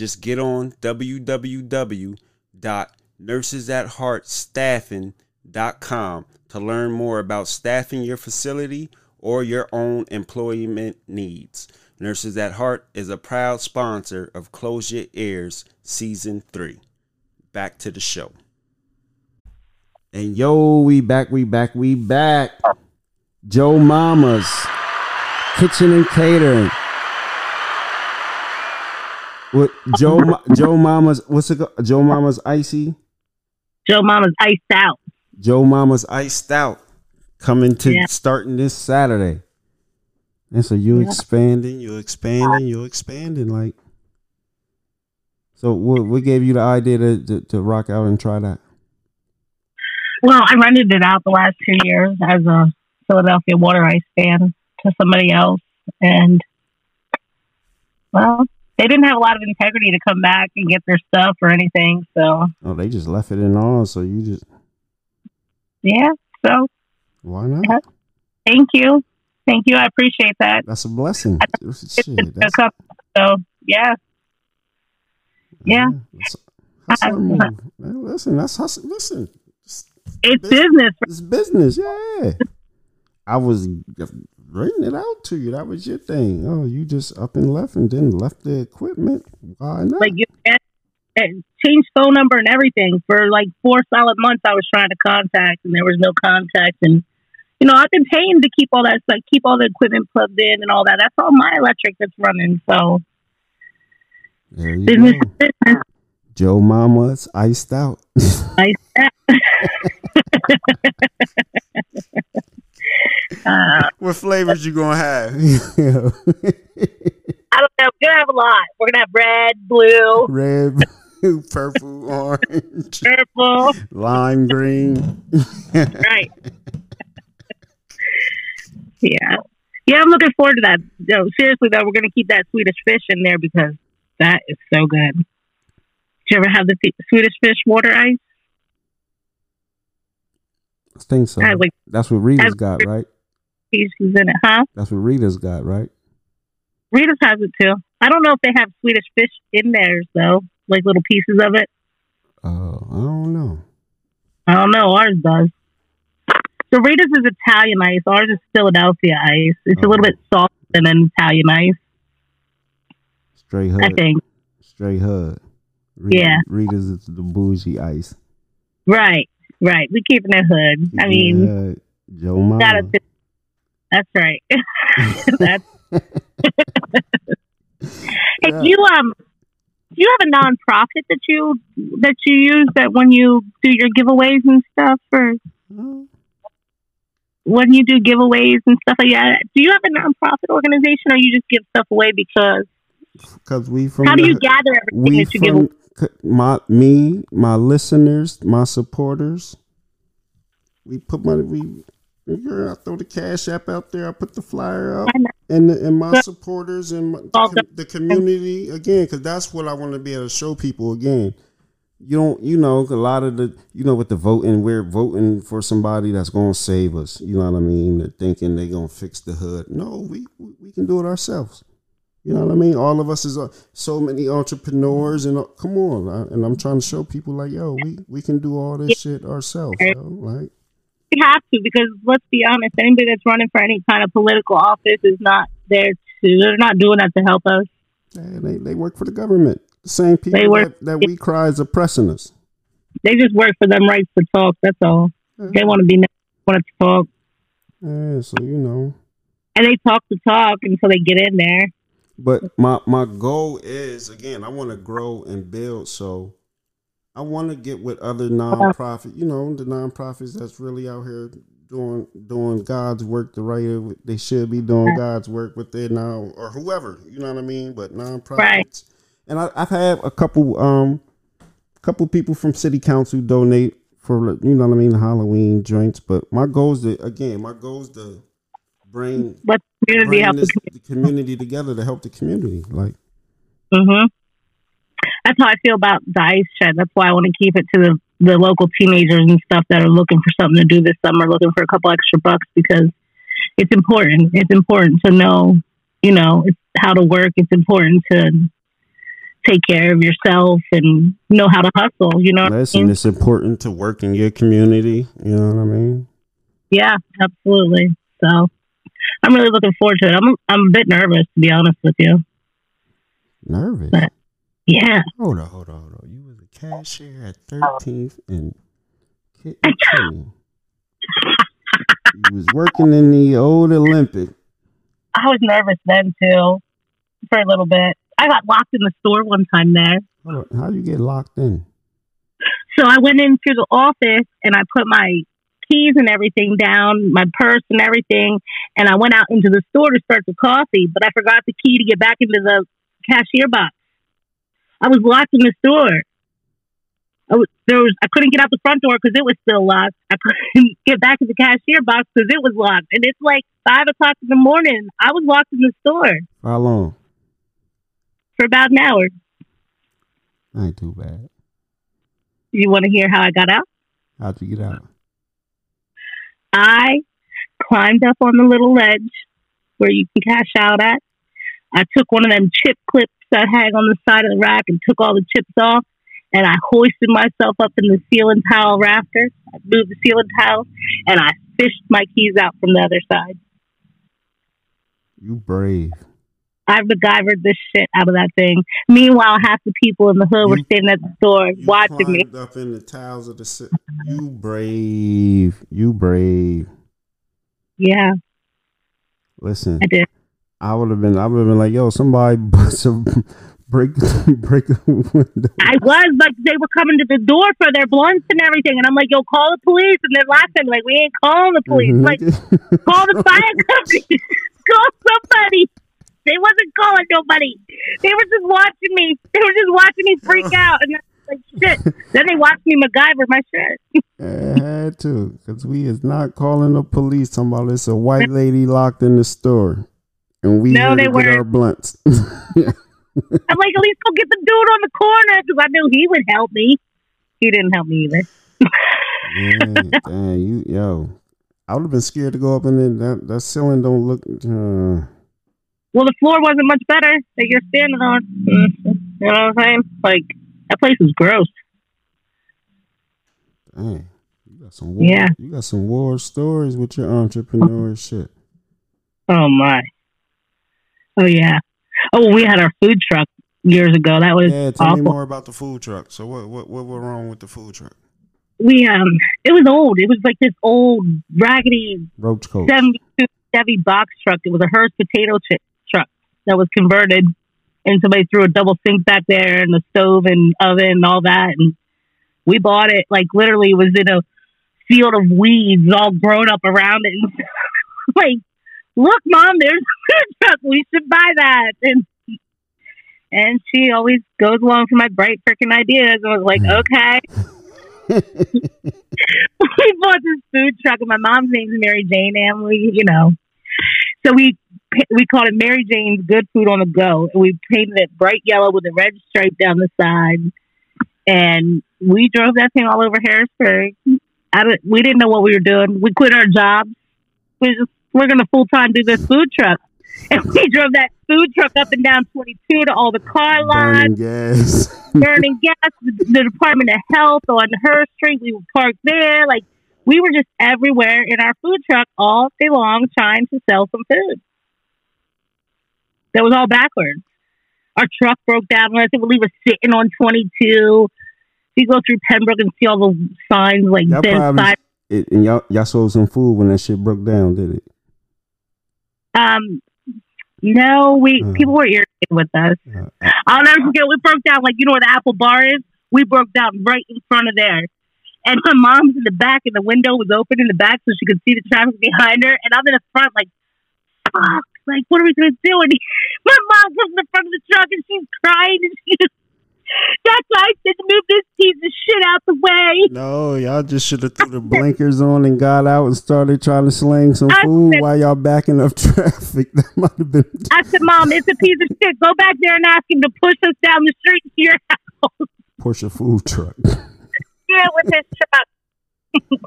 just get on www.nursesatheartstaffing.com to learn more about staffing your facility or your own employment needs. Nurses at Heart is a proud sponsor of Close Your Ears Season 3. Back to the show. And yo, we back, we back, we back. Joe Mama's Kitchen and Catering. What Joe Joe Mama's what's it called? Joe Mama's icy? Joe Mama's iced out. Joe Mama's iced out coming to Yeah. starting this Saturday. And so you Yeah. expanding, you expanding, you expanding like so what what gave you the idea to, to, to rock out and try that? Well, I rented it out the last two years as a Philadelphia Water Ice fan to somebody else, and well, they didn't have a lot of integrity to come back and get their stuff or anything. So Oh, they just left it in on, so you just yeah, so why not? Yeah. thank you, thank you. I appreciate that. That's a blessing. It's Shit, that's, so yeah, yeah. that's hustler move. Man, listen, that's hustle. Listen, it's Business. business. it's business. Yeah, I was renting it out to you. That was your thing. Oh, you just up and left and then left the equipment. Why not? Like you and, changed phone number and everything for like four solid months. I was trying to contact, and there was no contact. And you know, I've been paying to keep all that, like keep all the equipment plugged in and all that. That's all my electric that's running. So there you business, go. business. Joe Mama's iced out. Nice. uh, what flavors you gonna have? I don't know. We're gonna have a lot. We're gonna have red, blue, Red, purple, orange, purple. lime green. right. yeah. Yeah, I'm looking forward to that. No, seriously though, we're gonna keep that Swedish fish in there because that is so good. Did you ever have the f- Swedish fish water ice? I think so. I like That's what Rita's I've- got, right? Pieces in it, huh? That's what Rita's got, right? Rita's has it too. I don't know if they have Swedish fish in theirs though, like little pieces of it. Oh, I don't know. I don't know. Ours does. So Rita's is Italian ice. Ours is Philadelphia ice. It's a little oh. bit softer than an Italian ice, Straight hood. I think. Straight hood. Rita, Yeah. Rita's is the bougie ice. Right, right. We keeping it in a hood. I mean, Joe Mama. gotta. That's right. That's. Hey, Yeah. do you um, do you have a nonprofit that you that you use that when you do your giveaways and stuff, or Oh, when you do giveaways and stuff like that? Do you have a nonprofit organization, or you just give stuff away because? Cause we from How do you gather everything that you give from away? my me, my listeners, my supporters. We put money. We I throw the cash app out there. I put the flyer out, and the, and my supporters and my, the, the community again, because that's what I want to be able to show people again. You don't, you know, a lot of the, you know, with the voting, we're voting for somebody that's going to save us. You know what I mean? They're thinking they're going to fix the hood. No, we we can do it ourselves. You know what I mean? All of us is uh, so many entrepreneurs, and uh, come on, uh, and I'm trying to show people like, yo, we we can do all this shit ourselves. Yo, like have to because let's be honest, anybody that's running for any kind of political office is not there to. They're not doing that to help us. they they work for the government. The same people work, that, that we cry is oppressing us. They just work for them rights to talk. That's all. They want to be want to talk. Yeah, so you know. And they talk to talk until they get in there. But my my goal is again, I want to grow and build. So I want to get with other nonprofit, you know, the nonprofits that's really out here doing doing God's work the right way they should be doing God's work with their now or whoever, you know what I mean? But nonprofits. Right. And I, have had a couple um couple people from city council donate for you know what I mean, Halloween joints. But my goal is to again, my goal is to bring, Let community bring this, the community together to help the community. Like mm-hmm that's how I feel about the ice shed. That's why I want to keep it to the, the local teenagers and stuff that are looking for something to do this summer, looking for a couple extra bucks because it's important. It's important to know, you know, how to work. It's important to take care of yourself and know how to hustle. You know, listen, I mean? it's important to work in your community. You know what I mean? Yeah, absolutely. So I'm really looking forward to it. I'm I'm a bit nervous to be honest with you. Nervous. But yeah. Hold on, hold on, hold on. You was a cashier at 13th and Kitten you was working in the old Olympic. I was nervous then too, for a little bit. I got locked in the store one time there. How do you get locked in? So I went into the office and I put my keys and everything down, my purse and everything, and I went out into the store to start the coffee, but I forgot the key to get back into the cashier box. I was locked in the store. I was, there was I couldn't get out the front door because it was still locked. I couldn't get back to the cashier box because it was locked, and it's like five o'clock in the morning. I was locked in the store. How long? For about an hour. ain't too bad. You want to hear how I got out? How'd you get out? I climbed up on the little ledge where you can cash out at. I took one of them chip clips that hang on the side of the rack and took all the chips off. And I hoisted myself up in the ceiling tile rafters. I moved the ceiling tile and I fished my keys out from the other side. You brave. I MacGyvered this shit out of that thing. Meanwhile, half the people in the hood you, were standing at the door watching me. Up in the tiles of the you brave. You brave. Yeah. Listen. I did. I would have been. I would have been like, "Yo, somebody bust a break break the window." I was, but they were coming to the door for their blunts and everything, and I'm like, "Yo, call the police!" And they're laughing like, "We ain't calling the police. Mm-hmm. Like, call the fire company, call somebody." They wasn't calling nobody. They were just watching me. They were just watching me freak out, and like shit. then they watched me MacGyver my shit. I had to, cause we is not calling the police. About it's a white lady locked in the store and we no, they were our blunts. I'm like, at least go get the dude on the corner because I knew he would help me. He didn't help me either. dang, you yo, I would have been scared to go up in there. That that ceiling don't look. Uh... Well, the floor wasn't much better that you're standing on. You know what I'm saying? Like that place is gross. Dang, you got some war, yeah. You got some war stories with your entrepreneurship. Oh my. Oh yeah. Oh, we had our food truck years ago. That was yeah. Tell awful. me more about the food truck. So what what what went wrong with the food truck? We um, it was old. It was like this old raggedy roach coach seventy two Chevy box truck. It was a Herr's potato chip truck that was converted, and somebody threw a double sink back there and a stove and oven and all that. And we bought it like literally it was in a field of weeds all grown up around it. And like look, mom, there's a food truck. We should buy that. And and she always goes along for my bright freaking ideas. And was like, mm. okay. we bought this food truck, and my mom's name's Mary Jane, and we, you know, so we we called it Mary Jane's Good Food on the Go, and we painted it bright yellow with a red stripe down the side, and we drove that thing all over Harrisburg. I don't, we didn't know what we were doing. We quit our jobs. We just we're going to full time do this food truck. And we drove that food truck up and down 22 to all the car lines, Burning gas. burning gas, the, the Department of Health on Herr Street. We would park there. Like, we were just everywhere in our food truck all day long trying to sell some food. That was all backwards. Our truck broke down. I think we were sitting on 22. You go through Penbrook and see all the signs like Y'all this probably- It, and y'all y'all sold some food when that shit broke down, did it? Um, no, we Mm. people were irritated with us. Uh, I'll never forget. We broke down like you know where the Apple Bar is. We broke down right in front of there, and my mom's in the back, and the window was open in the back, so she could see the traffic behind her. And I'm in the front, like, fuck, like what are we gonna do? And my mom comes in the front of the truck, and she's crying, and she just. That's why I said to move this piece of shit out the way. no, y'all just should have threw the blinkers on and got out and started trying to slang some I food said- while y'all backing up traffic. That might have been. I said, Mom, it's a piece of shit. Go back there and ask him to push us down the street to your house. Porsche food truck. Yeah, with his truck.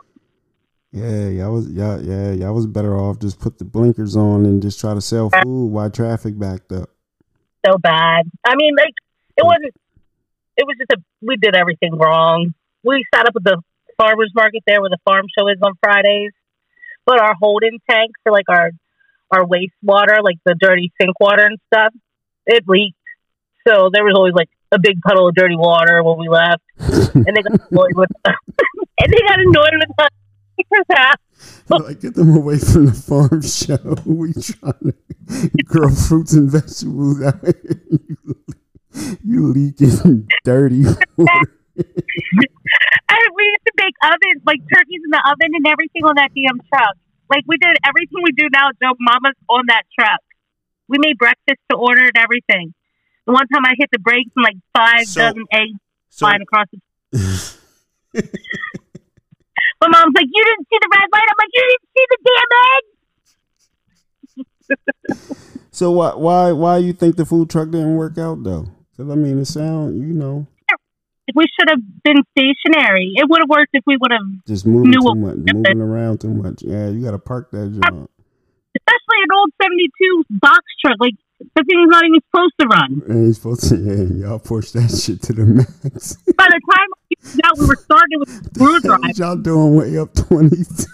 Yeah, y'all was y'all yeah y'all was better off just put the blinkers on and just try to sell food while traffic backed up. so bad. I mean, like it wasn't. It was just a. We did everything wrong. We sat up at the farmers market there where the farm show is on Fridays, but our holding tank for like our our wastewater, like the dirty sink water and stuff, it leaked. So there was always like a big puddle of dirty water when we left, and they got annoyed with us. and they got annoyed with us. For that. Ah, like get them away from the farm show. We trying to grow fruits and vegetables out here. You, leaking dirty water. I, we used to bake ovens, like turkeys in the oven and everything on that damn truck. Like we did everything we do now, Joe Mama's on that truck. We made breakfast to order and everything. The one time I hit the brakes and like five So- dozen eggs So flying across the My mom's like, You didn't see the red light? I'm like, You didn't see the damn egg? so why why why you think the food truck didn't work out though? Because I mean, it sound you know We should have been stationary. It would have worked if we would have just moving Knew too much, moving around too much. Yeah, you got to park that uh, joint. especially an old seventy two box truck, like the thing's not even supposed to run. And he's supposed to, yeah, y'all push that shit to the max. By the time we out we were starting with screw drive. Y'all doing way up 22?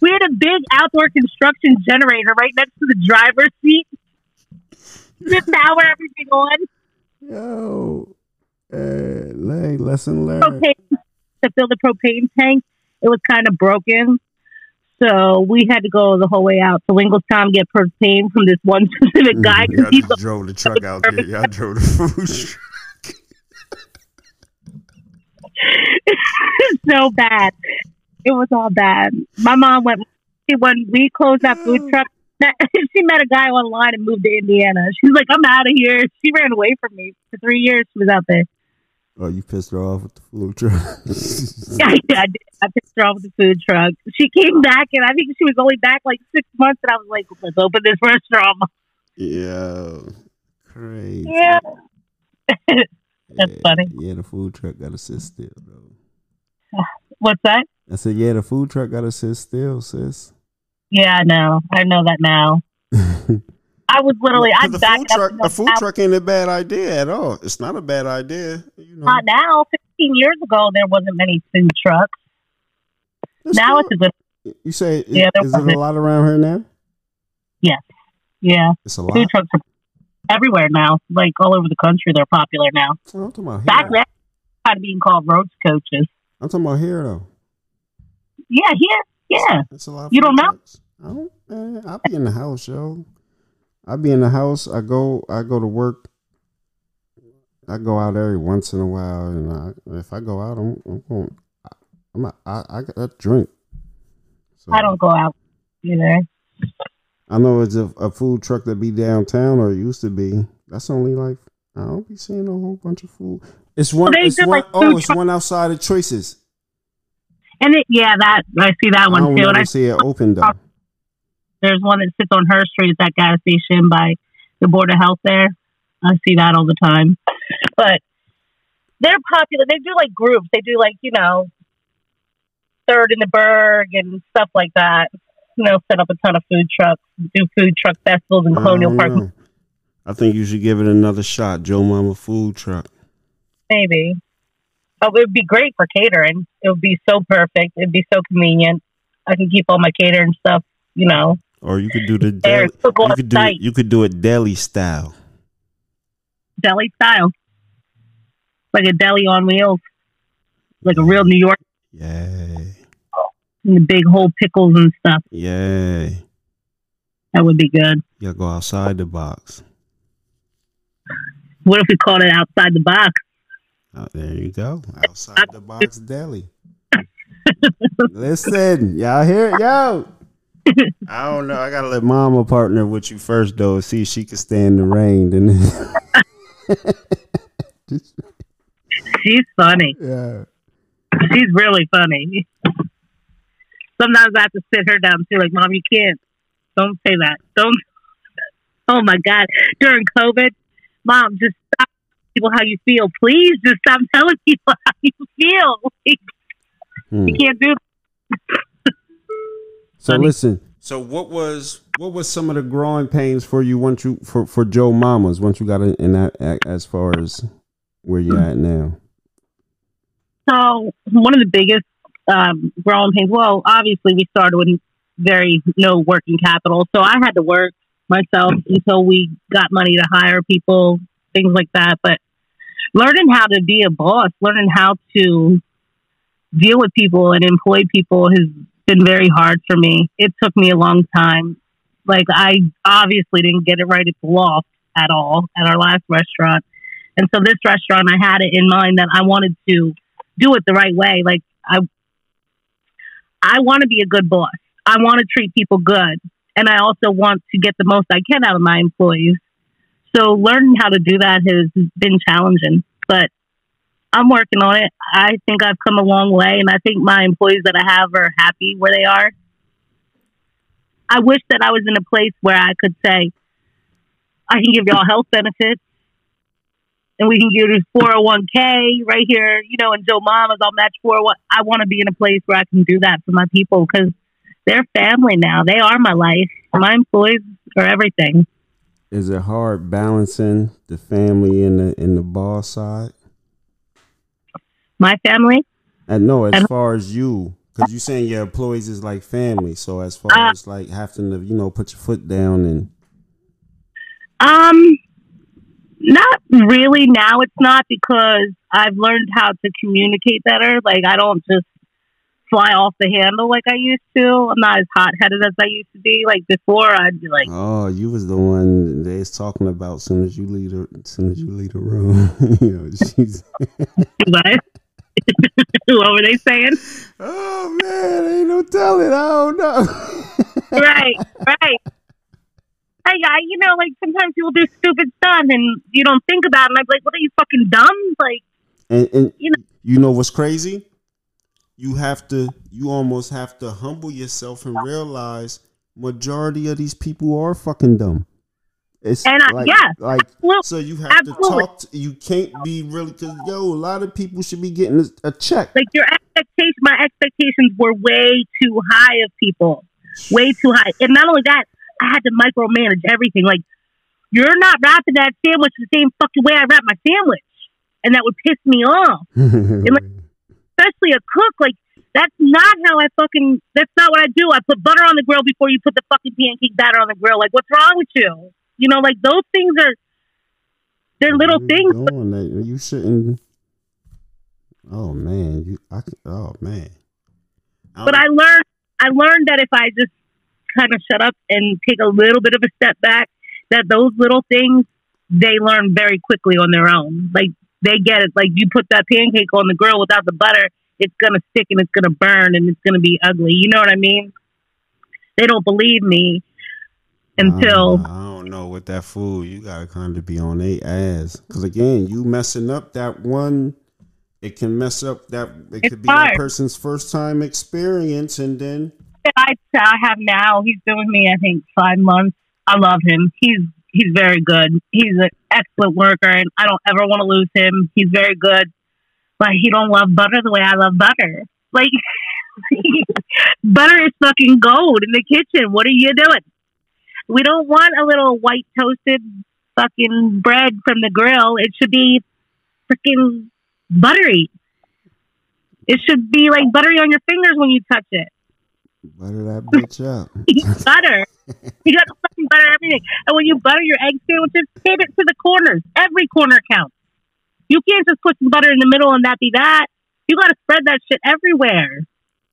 We had a big outdoor construction generator right next to the driver's seat. Just power everything on. Yo, uh, hey, hey, lesson learned. Propane to fill the propane tank. It was kind of broken. So we had to go the whole way out to Linglestown get propane from this one specific mm-hmm. guy because he's Y'all a drove the truck out there. Y'all drove the food truck. so bad. It was all bad. My mom went when we closed that food truck. She met a guy online and moved to Indiana. She's like, "I'm out of here." She ran away from me for three years. She was out there. Oh, you pissed her off with the food truck. yeah, I, did. I pissed her off with the food truck. She came back, and I think she was only back like six months. And I was like, "Let's open this restaurant." yeah, crazy. Yeah, That's Yeah, funny. Yeah, the food truck got to sit still, though. what's that? I said, yeah, the food truck got to sit still, sis. Yeah, I know. I know that now. I was literally. I the food truck, a food truck ain't a bad idea at all. It's not a bad idea. You know, Not now. Fifteen years ago, there wasn't many food trucks. It's now still- it's a good. You say, is, Yeah, there is it a lot around here now? Yeah, It's a lot. food trucks are everywhere now. Like all over the country, they're popular now. Oh, I'm talking about Back here. then, kind of being called roach coaches. I'm talking about here though. Yeah, here, yeah. A lot. Of You don't know? I don't. I'll be in the house, yo. I be in the house. I go. I go to work. I go out every once in a while, and I, if I go out, I'm, I'm going. I'm. I. I a drink. So, I don't go out either. I know it's a, a food truck that be downtown, or it used to be. That's only like I don't be seeing a whole bunch of food. It's one. They it's one like, oh, it's truck- one outside of Choices. And it, yeah, that I see that one too. And I, see it open though. there's one that sits on Herr Street at that gas station by the Board of Health there. I see that all the time. But they're popular. They do like groups. They do like, you know, Third in the Burg and stuff like that. You know, set up a ton of food trucks, do food truck festivals in I Colonial Park. know. I think you should give it another shot, Joe Mama Food Truck. Maybe. Oh, it would be great for catering. It would be so perfect. It'd be so convenient. I can keep all my catering stuff, you know, Or you could do the deli, you could do site, you could do it deli style. deli style. Like a deli on wheels. Like a real New York Yay. and the big whole pickles and stuff. Yay. That would be good. You gotta go outside the box. What if we called it outside the box? Oh, there you go. Outside the box deli. Listen, y'all hear it? Yo. I don't know. I gotta let mama partner with you first though, see if she can stand the rain. Then She's funny. yeah. She's really funny. Sometimes I have to sit her down too. Like, mom, you can't. Don't say that. Don't. Oh my God. During COVID, mom, just people how you feel. Please just stop telling people how you feel. Like, Hmm. You can't do So Funny. listen. So what was what was some of the growing pains for you once you for for Joe Mamas once you got in, in that as far as where you're at now? So one of the biggest um, growing pains. Well, obviously we started with very no working capital, so I had to work myself until we got money to hire people, things like that. But learning how to be a boss, learning how to deal with people and employ people has been very hard for me. It took me a long time. Like I obviously didn't get it right at the loft at all at our last restaurant. And so this restaurant I had it in mind that I wanted to do it the right way. Like I I want to be a good boss. I want to treat people good. And I also want to get the most I can out of my employees. So learning how to do that has been challenging, but I'm working on it. I think I've come a long way and I think my employees that I have are happy where they are. I wish that I was in a place where I could say, I can give y'all health benefits and we can give you 401k right here, you know, and Joe Mama's, I'll match 401. I want to be in a place where I can do that for my people because they're family now. They are my life. My employees are everything. Is it hard balancing the family and the and the boss side? My family, And no, as And- far as you, because you're saying your employees is like family. So as far Uh, as like having to, you know, put your foot down and um, not really now. It's not because I've learned how to communicate better. Like I don't just fly off the handle like I used to. I'm not as hot headed as I used to be. Like before, I'd be like, oh, you was the one they was talking about. Soon as you leave the, soon as you leave the room, you know, she's. what? what were they saying? Oh man, ain't no telling. I don't know. right, right. Hey, I, you know, like sometimes people do stupid stuff and you don't think about it. And I'm like, what are you fucking dumb? Like, And, and You know- you know what's crazy? You have to, you almost have to humble yourself and realize majority of these people are fucking dumb. It's And I- like, yeah, like well, so you have absolutely. to talk. To, you can't be really because yo, a lot of people should be getting a, a check. like your expectations, my expectations were way too high of people, way too high. And not only that, I had to micromanage everything. Like, you're not wrapping that sandwich the same fucking way I wrap my sandwich, and that would piss me off. Especially a cook, like. That's not how I fucking. That's not what I do. I put butter on the grill before you put the fucking pancake batter on the grill. Like, what's wrong with you? You know, like those things are. They're little You things, that. You shouldn't. Oh man, you. I. Oh man. but I learned I learned that if I just kind of shut up and take a little bit of a step back, that those little things they learn very quickly on their own. Like they get it. Like you put that pancake on the grill without the butter, it's gonna stick and it's gonna burn and it's gonna be ugly. You know what I mean? They don't believe me until uh, I don't don't know with that food, you gotta kind of be on a ass. Cause again, you messing up that one, it can mess up that. It It's could be that person's first time experience, and then I, I have now. He's been with me, I think, five months. I love him. He's he's very good. He's an excellent worker, and I don't ever want to lose him. He's very good, but he don't love butter the way I love butter. Like butter is fucking gold in the kitchen. What are you doing? We don't want a little white toasted fucking bread from the grill. It should be freaking buttery. It should be like buttery on your fingers when you touch it. butter that bitch up. butter. You got to fucking butter everything. And when you butter your egg sandwiches, hit it to the corners. Every corner counts. You can't just put some butter in the middle and that be that. You got to spread that shit everywhere.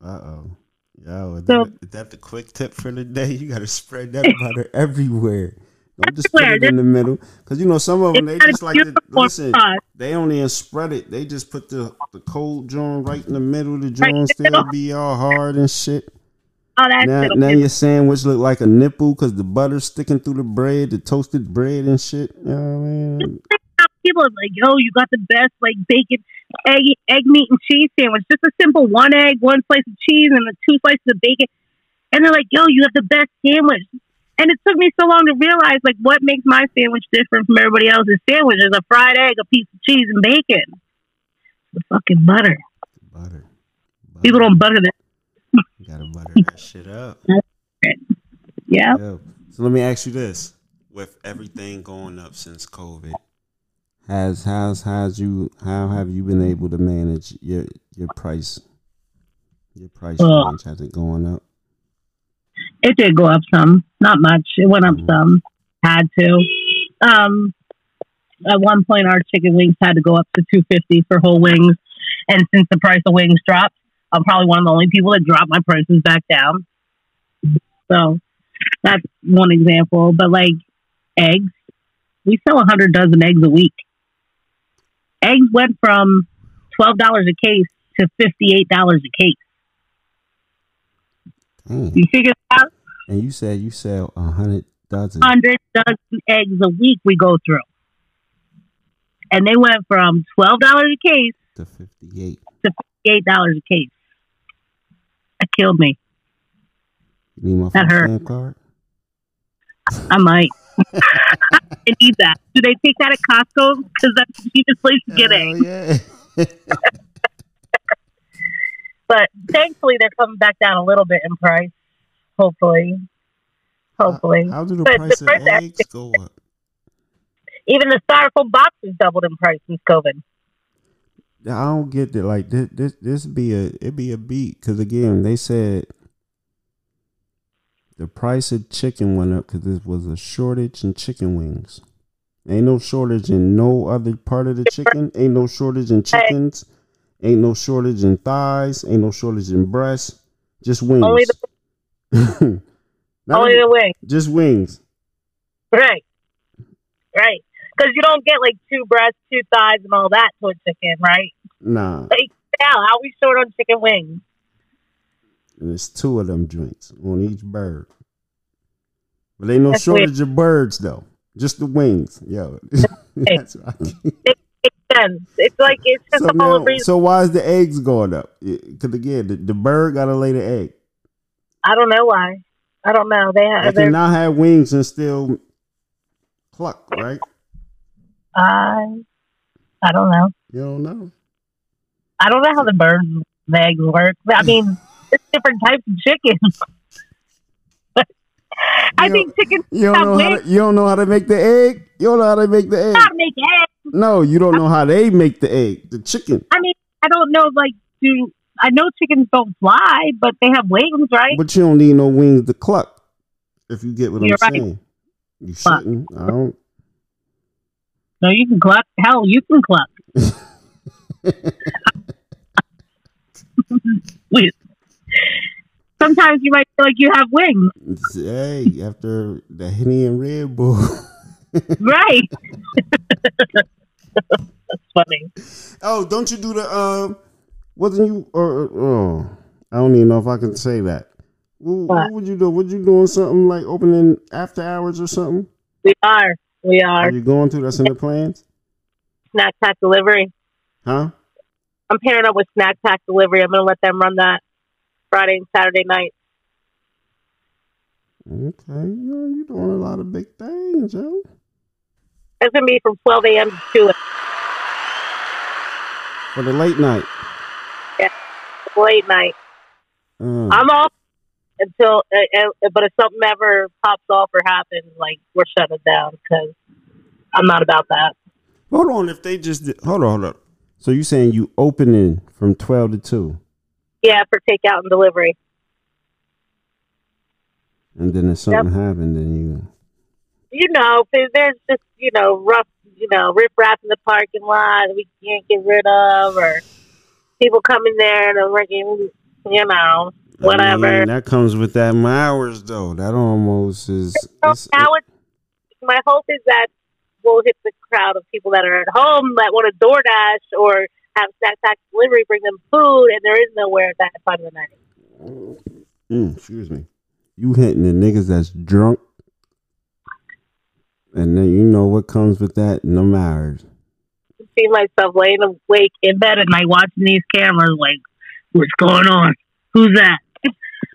Uh oh. Yo, is, So- that, is that the quick tip for the day? You gotta spread that butter everywhere. Don't just put it in the middle. Cause you know some of them they just like to listen. They don't even spread it. They just put the the cold joint right in the middle. The joint still be all hard and shit. Oh, that Now, now your sandwich look like a nipple because the butter's sticking through the bread, the toasted bread and shit. You know what I mean? People are like, yo, you got the best like bacon, egg, egg, meat, and cheese sandwich. Just a simple one egg, one slice of cheese, and the two slices of bacon. And they're like, yo, you have the best sandwich. And it took me so long to realize like what makes my sandwich different from everybody else's sandwich is a fried egg, a piece of cheese, and bacon. The fucking butter. Butter. butter. People don't butter that. You gotta butter that shit up. Yeah. Yeah. So let me ask you this: With everything going up since COVID, has has has you how have you been able to manage your your price? Your price Ugh. range has it going up? It did go up some, not much. It went up Mhm. some. Had to. Um, at one point, our chicken wings had to go up to two fifty for whole wings, and since the price of wings dropped, I'm probably one of the only people that dropped my prices back down. So that's one example. But like eggs, we sell a hundred dozen eggs a week. Eggs went from twelve dollars a case to fifty eight dollars a case. Dang. You figure that out? And you said you sell a hundred dozen. hundred dozen eggs a week we go through. And they went from twelve dollars a case to fifty eight. to eight dollars a case. That killed me. You need my That hurt. card? I might. I need that. Do they take that at Costco? Because that's the cheapest place to get eggs. yeah. But thankfully, they're coming back down a little bit in price. Hopefully, hopefully. How do the But price price of eggs go up? Even the styrofoam boxes doubled in price since COVID. I don't get that. Like this, this, this be a it be a beat because again they said the price of chicken went up because there was a shortage in chicken wings. Ain't no shortage in no other part of the chicken. Ain't no shortage in chickens. Ain't no shortage in thighs. Ain't no shortage in breasts. Just wings. Only Not Only the wing. just wings. Right. Right. Because you don't get like two breasts, two thighs, and all that to a chicken, right? Nah, Like, yeah, how we short on chicken wings? and it's two of them joints on each bird. But ain't no That's shortage of birds though. Just the wings, yo. That's right. Makes sense. It's like it's just so a whole now, reason. so why is the eggs going up? Because again, the, the bird got to lay the egg. I don't know why. I don't know. They They have. can they're- now have wings and still cluck, right? I. I don't know. You don't know. I don't know how the birds' eggs work. I mean, it's different types of chicken. I You think chickens You don't have know how wings. to, you don't know how to make the egg. You don't know how to make the egg. not make eggs. No, you don't know how they make the egg. The chicken. I mean, I don't know. Like, do I know chickens don't fly, but they have wings, right? But you don't need no wings to cluck. If you get what You're I'm right. saying. You shouldn't. I don't. No, you can cluck. Hell, you can cluck. Wait. Sometimes you might feel like you have wings, hey, after the Henny and Red Bull. right? That's funny. oh, don't you do the um? Wasn't you or oh? I don't even know if I can say that. What, what What? would you do? Would you doing something like opening after hours or something? We are. We are. Are you going to? That's in the plans? Snack Pack Delivery. Huh? I'm pairing up with Snack Pack Delivery. I'm going to let them run that Friday and Saturday night. Okay. You you're doing a lot of big things, yo. It's going to be from 12 a.m. to 2 For the late night. Yeah. late night. Uh, I'm off until, uh, uh, but if something ever pops off or happens, like we're shutting it down because I'm not about that. hold on. If they just did, hold on, hold on. So you're saying you opening from twelve to two, Yeah, for takeout and delivery. and then if something happened, then you. You know, there's just you know rough, you know, rip rap in the parking lot we can't get rid of, or people coming there and they're working, you know, whatever. I mean, that comes with that hours though. That almost is. So it's- now it's my hope is that we'll hit the crowd of people that are at home that want to DoorDash or have snack pack delivery, bring them food, and there is nowhere at that time of the night. Mm, excuse me. You hitting the niggas that's drunk, and then you know what comes with that. No matters. I see myself laying awake in bed at night watching these cameras, like, what's going on? Who's that?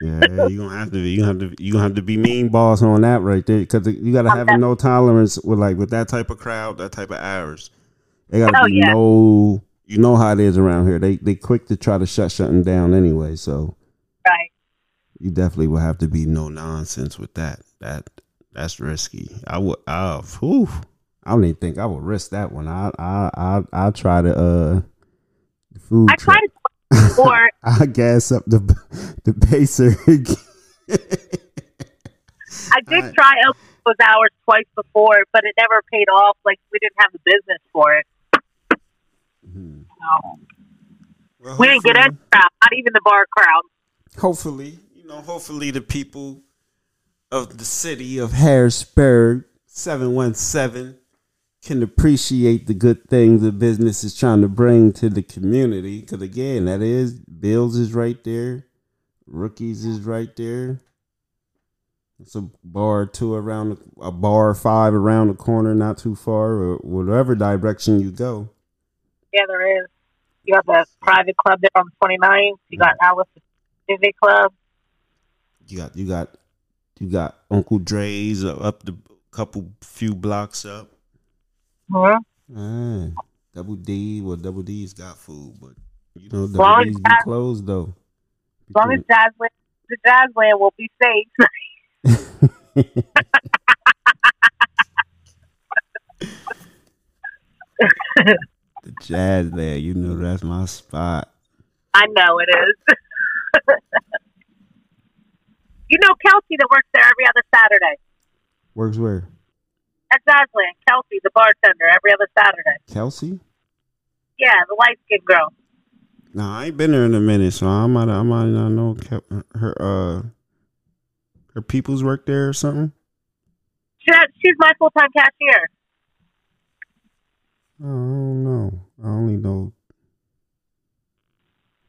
Yeah, you gonna have to. be You have to. You gonna have to be mean boss on that right there, because you gotta have a no tolerance with like with that type of crowd, that type of hours. They gotta Oh, be yeah. no. You know how it is around here. They they quick to try to shut something down anyway. So Right. you definitely will have to be no nonsense with that. That that's risky. I would. Uh, whew, I don't even think I would risk that one. I I I I try to uh food. I truck. to before. I gas up the the pacer. I did Alright. try out those hours twice before, but it never paid off. Like, we didn't have the business for it. Mhm. No. Well, We didn't get hopefully- any crowd, not even the bar crowd. Hopefully, you know, hopefully the people of the city of Harrisburg, seven one seven, can appreciate the good things the business is trying to bring to the community. Because again, that is Bills is right there, Rookies is right there. It's a bar two around a bar five around the corner, not too far, or whatever direction you go. Yeah, there is. You got the private club there on 29th. You got Alice Civic Club. You got you got you got Uncle Dre's up the couple few blocks up. Hmm Ah, Double D, well, Double D's got food, but you know, Double as D's be closed though. As long as Jazzland, the Jazzland will be safe. the jazz there, you know, that's my spot. I know it is. you know Kelsey that works there every other Saturday. Works where? At Jazzland, Kelsey, the bartender, every other Saturday. Kelsey? Yeah, the light skinned girl. No, I ain't been there in a minute, so I might, I might not know Kel- her. Uh, her people's work there or something. She, she's my full time cashier. Oh, I don't know. I only know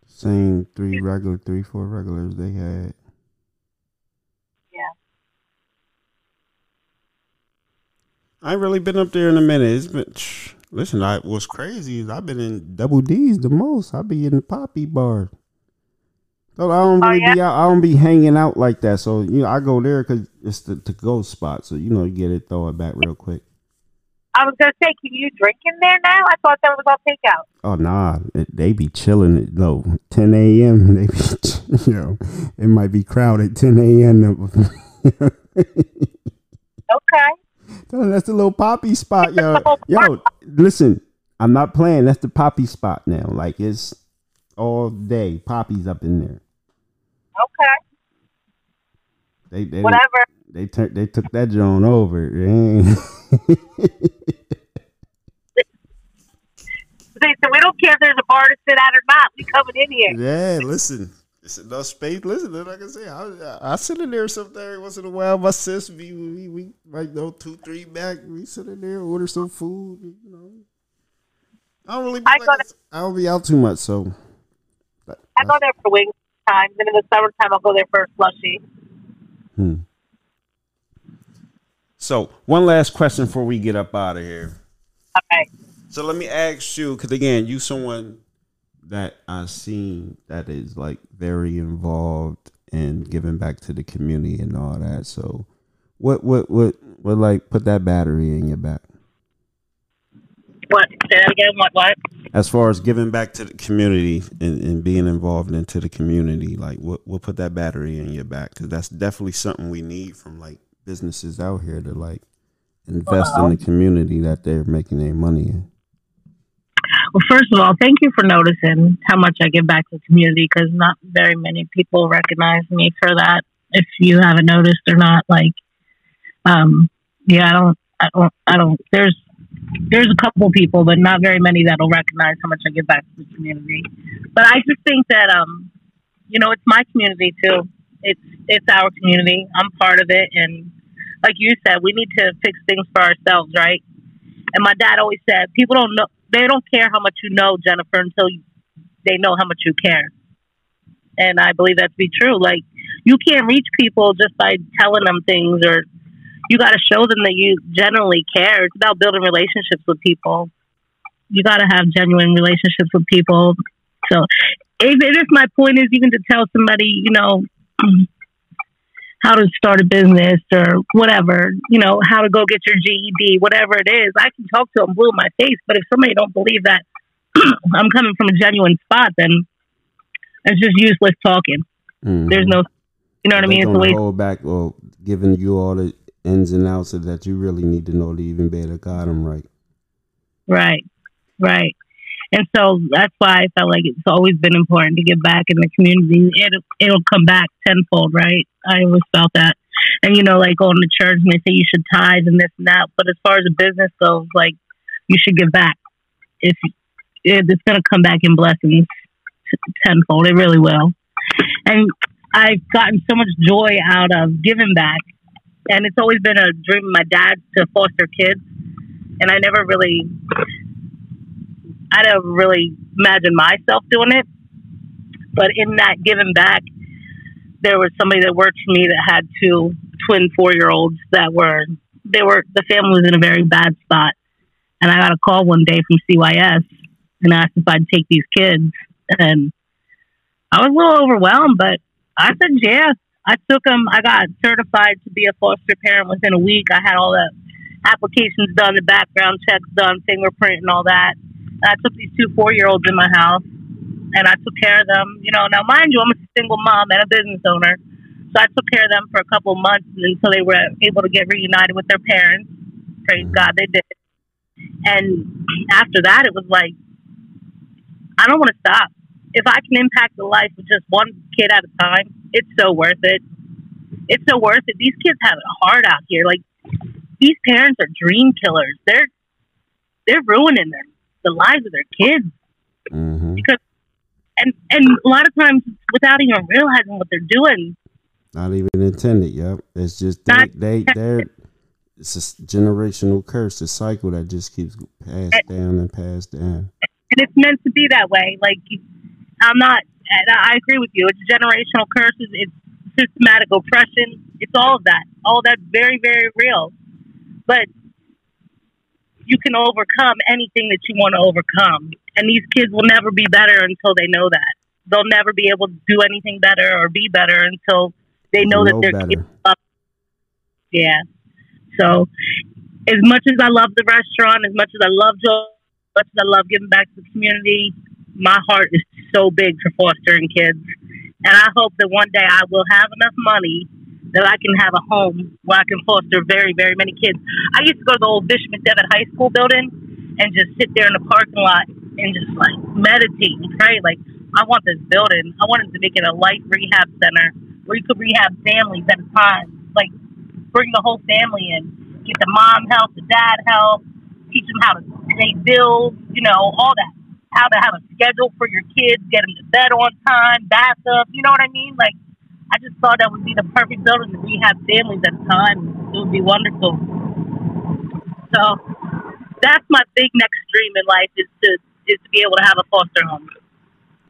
the same three regular, three, four regulars they had. Yeah. I ain't really been up there in a minute. It's been listen. I what's crazy is I've been in double D's the most. I be in the poppy bar. So I don't Oh, really yeah? be out. I don't be hanging out like that. So you know, I go there because it's the to go spot. So you know, you get it, throw it back real quick. I was gonna say, can you drink in there now? I thought that was all takeout. Oh nah, it, they be chilling at low 10 a.m. They be, you know, it might be crowded 10 a.m. Okay. That's the little poppy spot, yo. Yo, listen, I'm not playing. That's the poppy spot now. Like it's all day poppies up in there. Okay. They they Whatever. they took they took that joint over. It ain't- They said we don't care if there's a bar to sit at or not. We coming in here. yeah, listen. It's enough space. Listen, like I say, I, I sit in there sometimes once in a while. My sis, we, we, we like go two, three back. We sit in there, order some food. You know, I don't really. Be I like I don't be out too much, so. But, I go there for wings times, and in the summertime I'll go there for a slushy. Hmm. So one last question before we get up out of here. Okay. So let me ask you, because again, you someone that I've seen that is like very involved in giving back to the community and all that. So what what what what like put that battery in your back? What? Say that again. What? What? As far as giving back to the community and, and being involved into the community, like what what put that battery in your back? Because that's definitely something we need from like businesses out here to like invest in the community that they're making their money in. Well, first of all, thank you for noticing how much I give back to the community because not very many people recognize me for that. If you haven't noticed or not, like, um, yeah, I don't, I don't, I don't. There's, there's a couple people, but not very many that'll recognize how much I give back to the community. But I just think that, um, you know, it's my community too. It's, it's our community. I'm part of it, and like you said, we need to fix things for ourselves, right? And my dad always said, people don't know they don't care how much you know, Jennifer, until you, they know how much you care. And I believe that to be true. Like you can't reach people just by telling them things, or you got to show them that you genuinely care. It's about building relationships with people. You got to have genuine relationships with people. So, even if my point is even to tell somebody, you know, how to start a business or whatever, you know, how to go get your GED, whatever it is. I can talk to them blue in my face, but if somebody don't believe that I'm coming from a genuine spot, then it's just useless talking. Mm-hmm. There's no, you know what I mean? It's a way hold back or giving you all the ins and outs of that you really need to know to even better guide them right. Right, right. And so that's why I felt like it's always been important to give back in the community. It'll, it'll come back tenfold, right? I always felt that. And, you know, like going to church and they say you should tithe and this and that. But as far as a business goes, like, you should give back. If it's going to come back in blessings tenfold, it really will. And I've gotten so much joy out of giving back. And it's always been a dream of my dad to foster kids. And I never really I don't really imagine myself doing it. But in that giving back, there was somebody that worked for me that had two twin four year olds that were they were the family was in a very bad spot. And I got a call one day from CYS and asked if I'd take these kids. And I was a little overwhelmed, but I said yeah. I took them. I got certified to be a foster parent within a week. I had all the applications done, the background checks done, fingerprint, and all that. I took these two four year olds in my house and I took care of them. You know, now mind you, I'm a single mom and a business owner. So I took care of them for a couple of months until they were able to get reunited with their parents. Praise God, they did. And after that, it was like, I don't want to stop. If I can impact the life of just one kid at a time, it's so worth it. It's so worth it. These kids have it hard out here. Like these parents are dream killers. They're they're ruining them the lives of their kids mm-hmm. because and and a lot of times without even realizing what they're doing. Not even intended. Yep, it's just they Not they they're it's a generational curse, a cycle that just keeps passed and, down and passed down. And it's meant to be that way. Like I'm not. I agree with you. It's generational curses. It's systematic oppression. It's all of that. All that very very real. But you can overcome anything that you want to overcome. And these kids will never be better until they know that. They'll never be able to do anything better or be better until they know, know that they're capable. Yeah. So, as much as I love the restaurant, as much as I love Joe, as much as I love giving back to the community, my heart is so big for fostering kids. And I hope that one day I will have enough money that I can have a home where I can foster very, very many kids. I used to go to the old Bishop McDevitt High School building and just sit there in the parking lot and just like meditate and pray. Like, I want this building. I wanted to make it a life rehab center where you could rehab families at a time. Like, bring the whole family in, get the mom help, the dad help, teach them how to pay bills, you know, all that. How to have a schedule for your kids, get them to bed on time, bath up, you know what I mean? Like, I just thought that would be the perfect building to rehab families at the time. It would be wonderful. So that's my big next dream in life is to is to be able to have a foster home.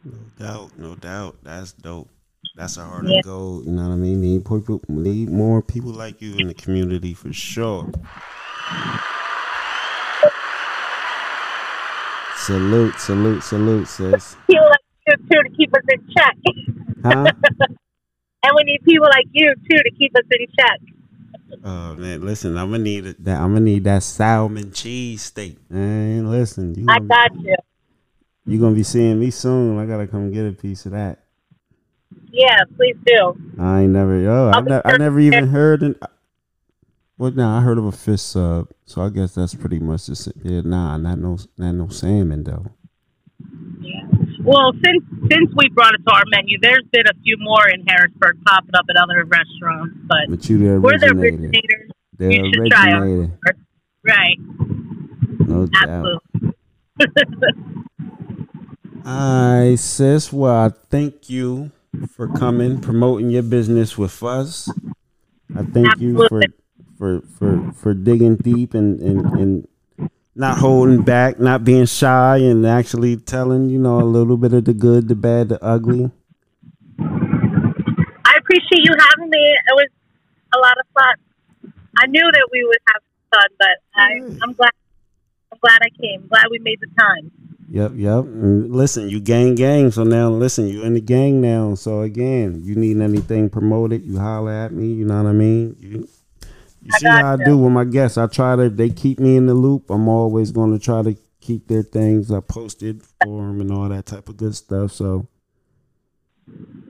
No doubt, no doubt. That's dope. That's a harder yeah. goal. You know what I mean? Need people, need more people like you in the community for sure. Salute, salute, salute, sis. People like you too to keep us in check. Huh? and we need people like you too to keep us in check. Oh man, listen, I'm gonna need that. I'm gonna need that salmon cheese steak. Man, listen, you I got you. You're gonna be seeing me soon. I gotta come get a piece of that. Yeah, please do. I ain't never. Yo, I, ne- I never even heard. An, well, now I heard of a fish sub, so I guess that's pretty much just yeah. Nah, not no, not no salmon though. Well, since since we brought it to our menu, there's been a few more in Harrisburg popping up at other restaurants, but, but you the we're the originators. The you should try them. Right. No Absolutely. All right, sis. Well, I thank you for coming, promoting your business with us. I thank Absolutely. you for for for for digging deep and and and not holding back, not being shy, and actually telling you know a little bit of the good, the bad, the ugly. I appreciate you having me. It was a lot of fun. I knew that we would have fun, but I, I'm glad. I'm glad I came. Glad we made the time. Yep, yep. And listen, you gang gang. So now listen, you in the gang now. So again, you need anything promoted, you holler at me. You know what I mean? You, you see how I do with my guests. I try to. if They keep me in the loop. I'm always going to try to keep their things I posted for them and all that type of good stuff. So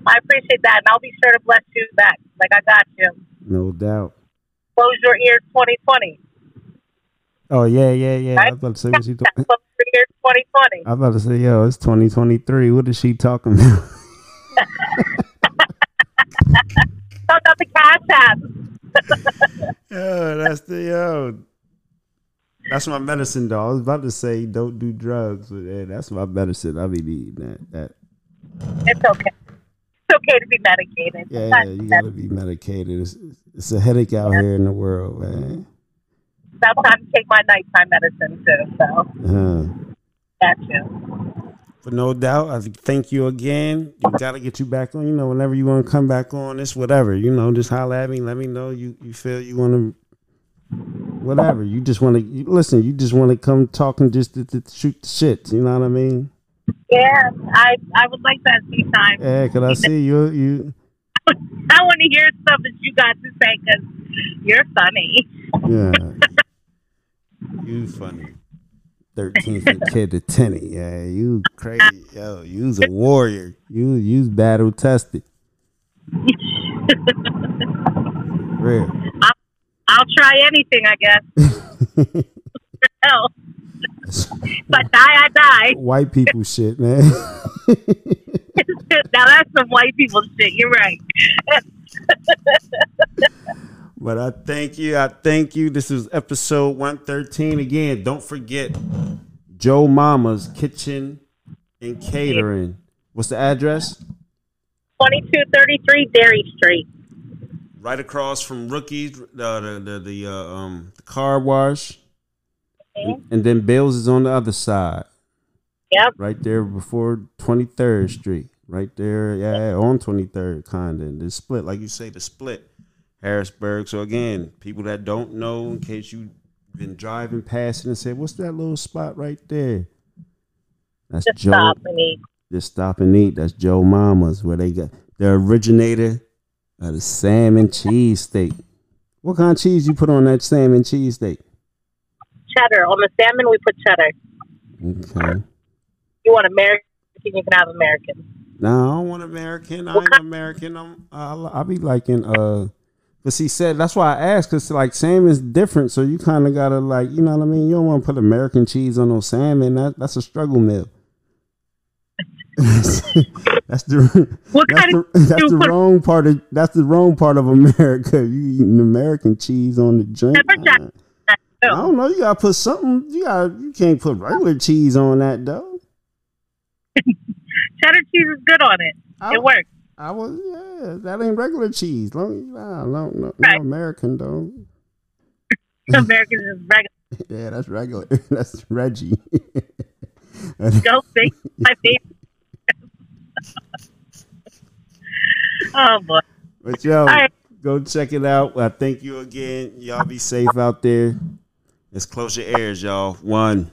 I appreciate that, and I'll be sure to bless you back. Like I got you. No doubt. Close your ears, 2020. Oh yeah, yeah, yeah. Right? I was about to say, what's he talking? Close your ears, 2020. I was about to say, yo, it's 2023. What is she talking about? About the cash app. yo, that's the yo. That's my medicine, dog. I was about to say don't do drugs, but yeah, that's my medicine. I be needing that. That. It's okay. It's okay to be medicated. Yeah, you gotta be medicated. It's, it's a headache out yeah. here in the world, man. Sometimes take my nighttime medicine too. So. Uh-huh. Got you. But no doubt, I thank you again. You gotta get you back on. You know, whenever you want to come back on, it's whatever. You know, just holler at me. Let me know you you feel you want to. Whatever you just want to listen. You just want to come talking just to, to, shoot the shit. You know what I mean? Yeah, I I would like that sometime. Yeah, cause I see you you. I want to hear stuff that you got to say because you're funny. Yeah, you funny. 13th kid to 10. Yeah, you crazy. Yo, you's a warrior. You you's battle tested. Real. I'll, I'll try anything, I guess. Hell. I die, I die. White people shit, man. now that's some white people shit. You're right. But I thank you. I thank you. This is episode 113. Again, don't forget Joe Mama's Kitchen and Catering. What's the address? 2233 Derry Street. Right across from Rookies, uh, the the the, uh, um, the car wash, mm-hmm. and, and, then Bills is on the other side. Yep. Right there before 23rd Street. Right there, yeah, on 23rd, kind of. The split, like you say, the split. Harrisburg. So again, people that don't know, in case you've been driving past it and said, "What's that little spot right there?" That's Just Joe. Stop and eat. Just stop and eat. That's Joe Mama's, where they got the originator of the salmon cheese steak. What kind of cheese you put on that salmon cheese steak? Cheddar. On the salmon, we put cheddar. Okay. You want American? You can have American. No, I don't want American. I ain't American. I'm. I'll, I'll be liking uh but she said that's why I asked because like salmon is different, so you kind of gotta like you know what I mean. You don't want to put American cheese on no salmon. That that's a struggle meal. that's the what that's, the, that's the wrong part of that's the wrong part of America. You eating American cheese on the drink. I don't know. You gotta put something. You got you can't put regular cheese on that though. Cheddar cheese is good on it. I, it works. I was yeah, that ain't regular cheese. Long, nah, no, no, right. no American though. American is regular. Yeah, that's regular. that's Reggie. Go see my favorite. Oh boy. But yo, right. go check it out. I thank you again. Y'all be safe out there. Let's close your ears, y'all. One.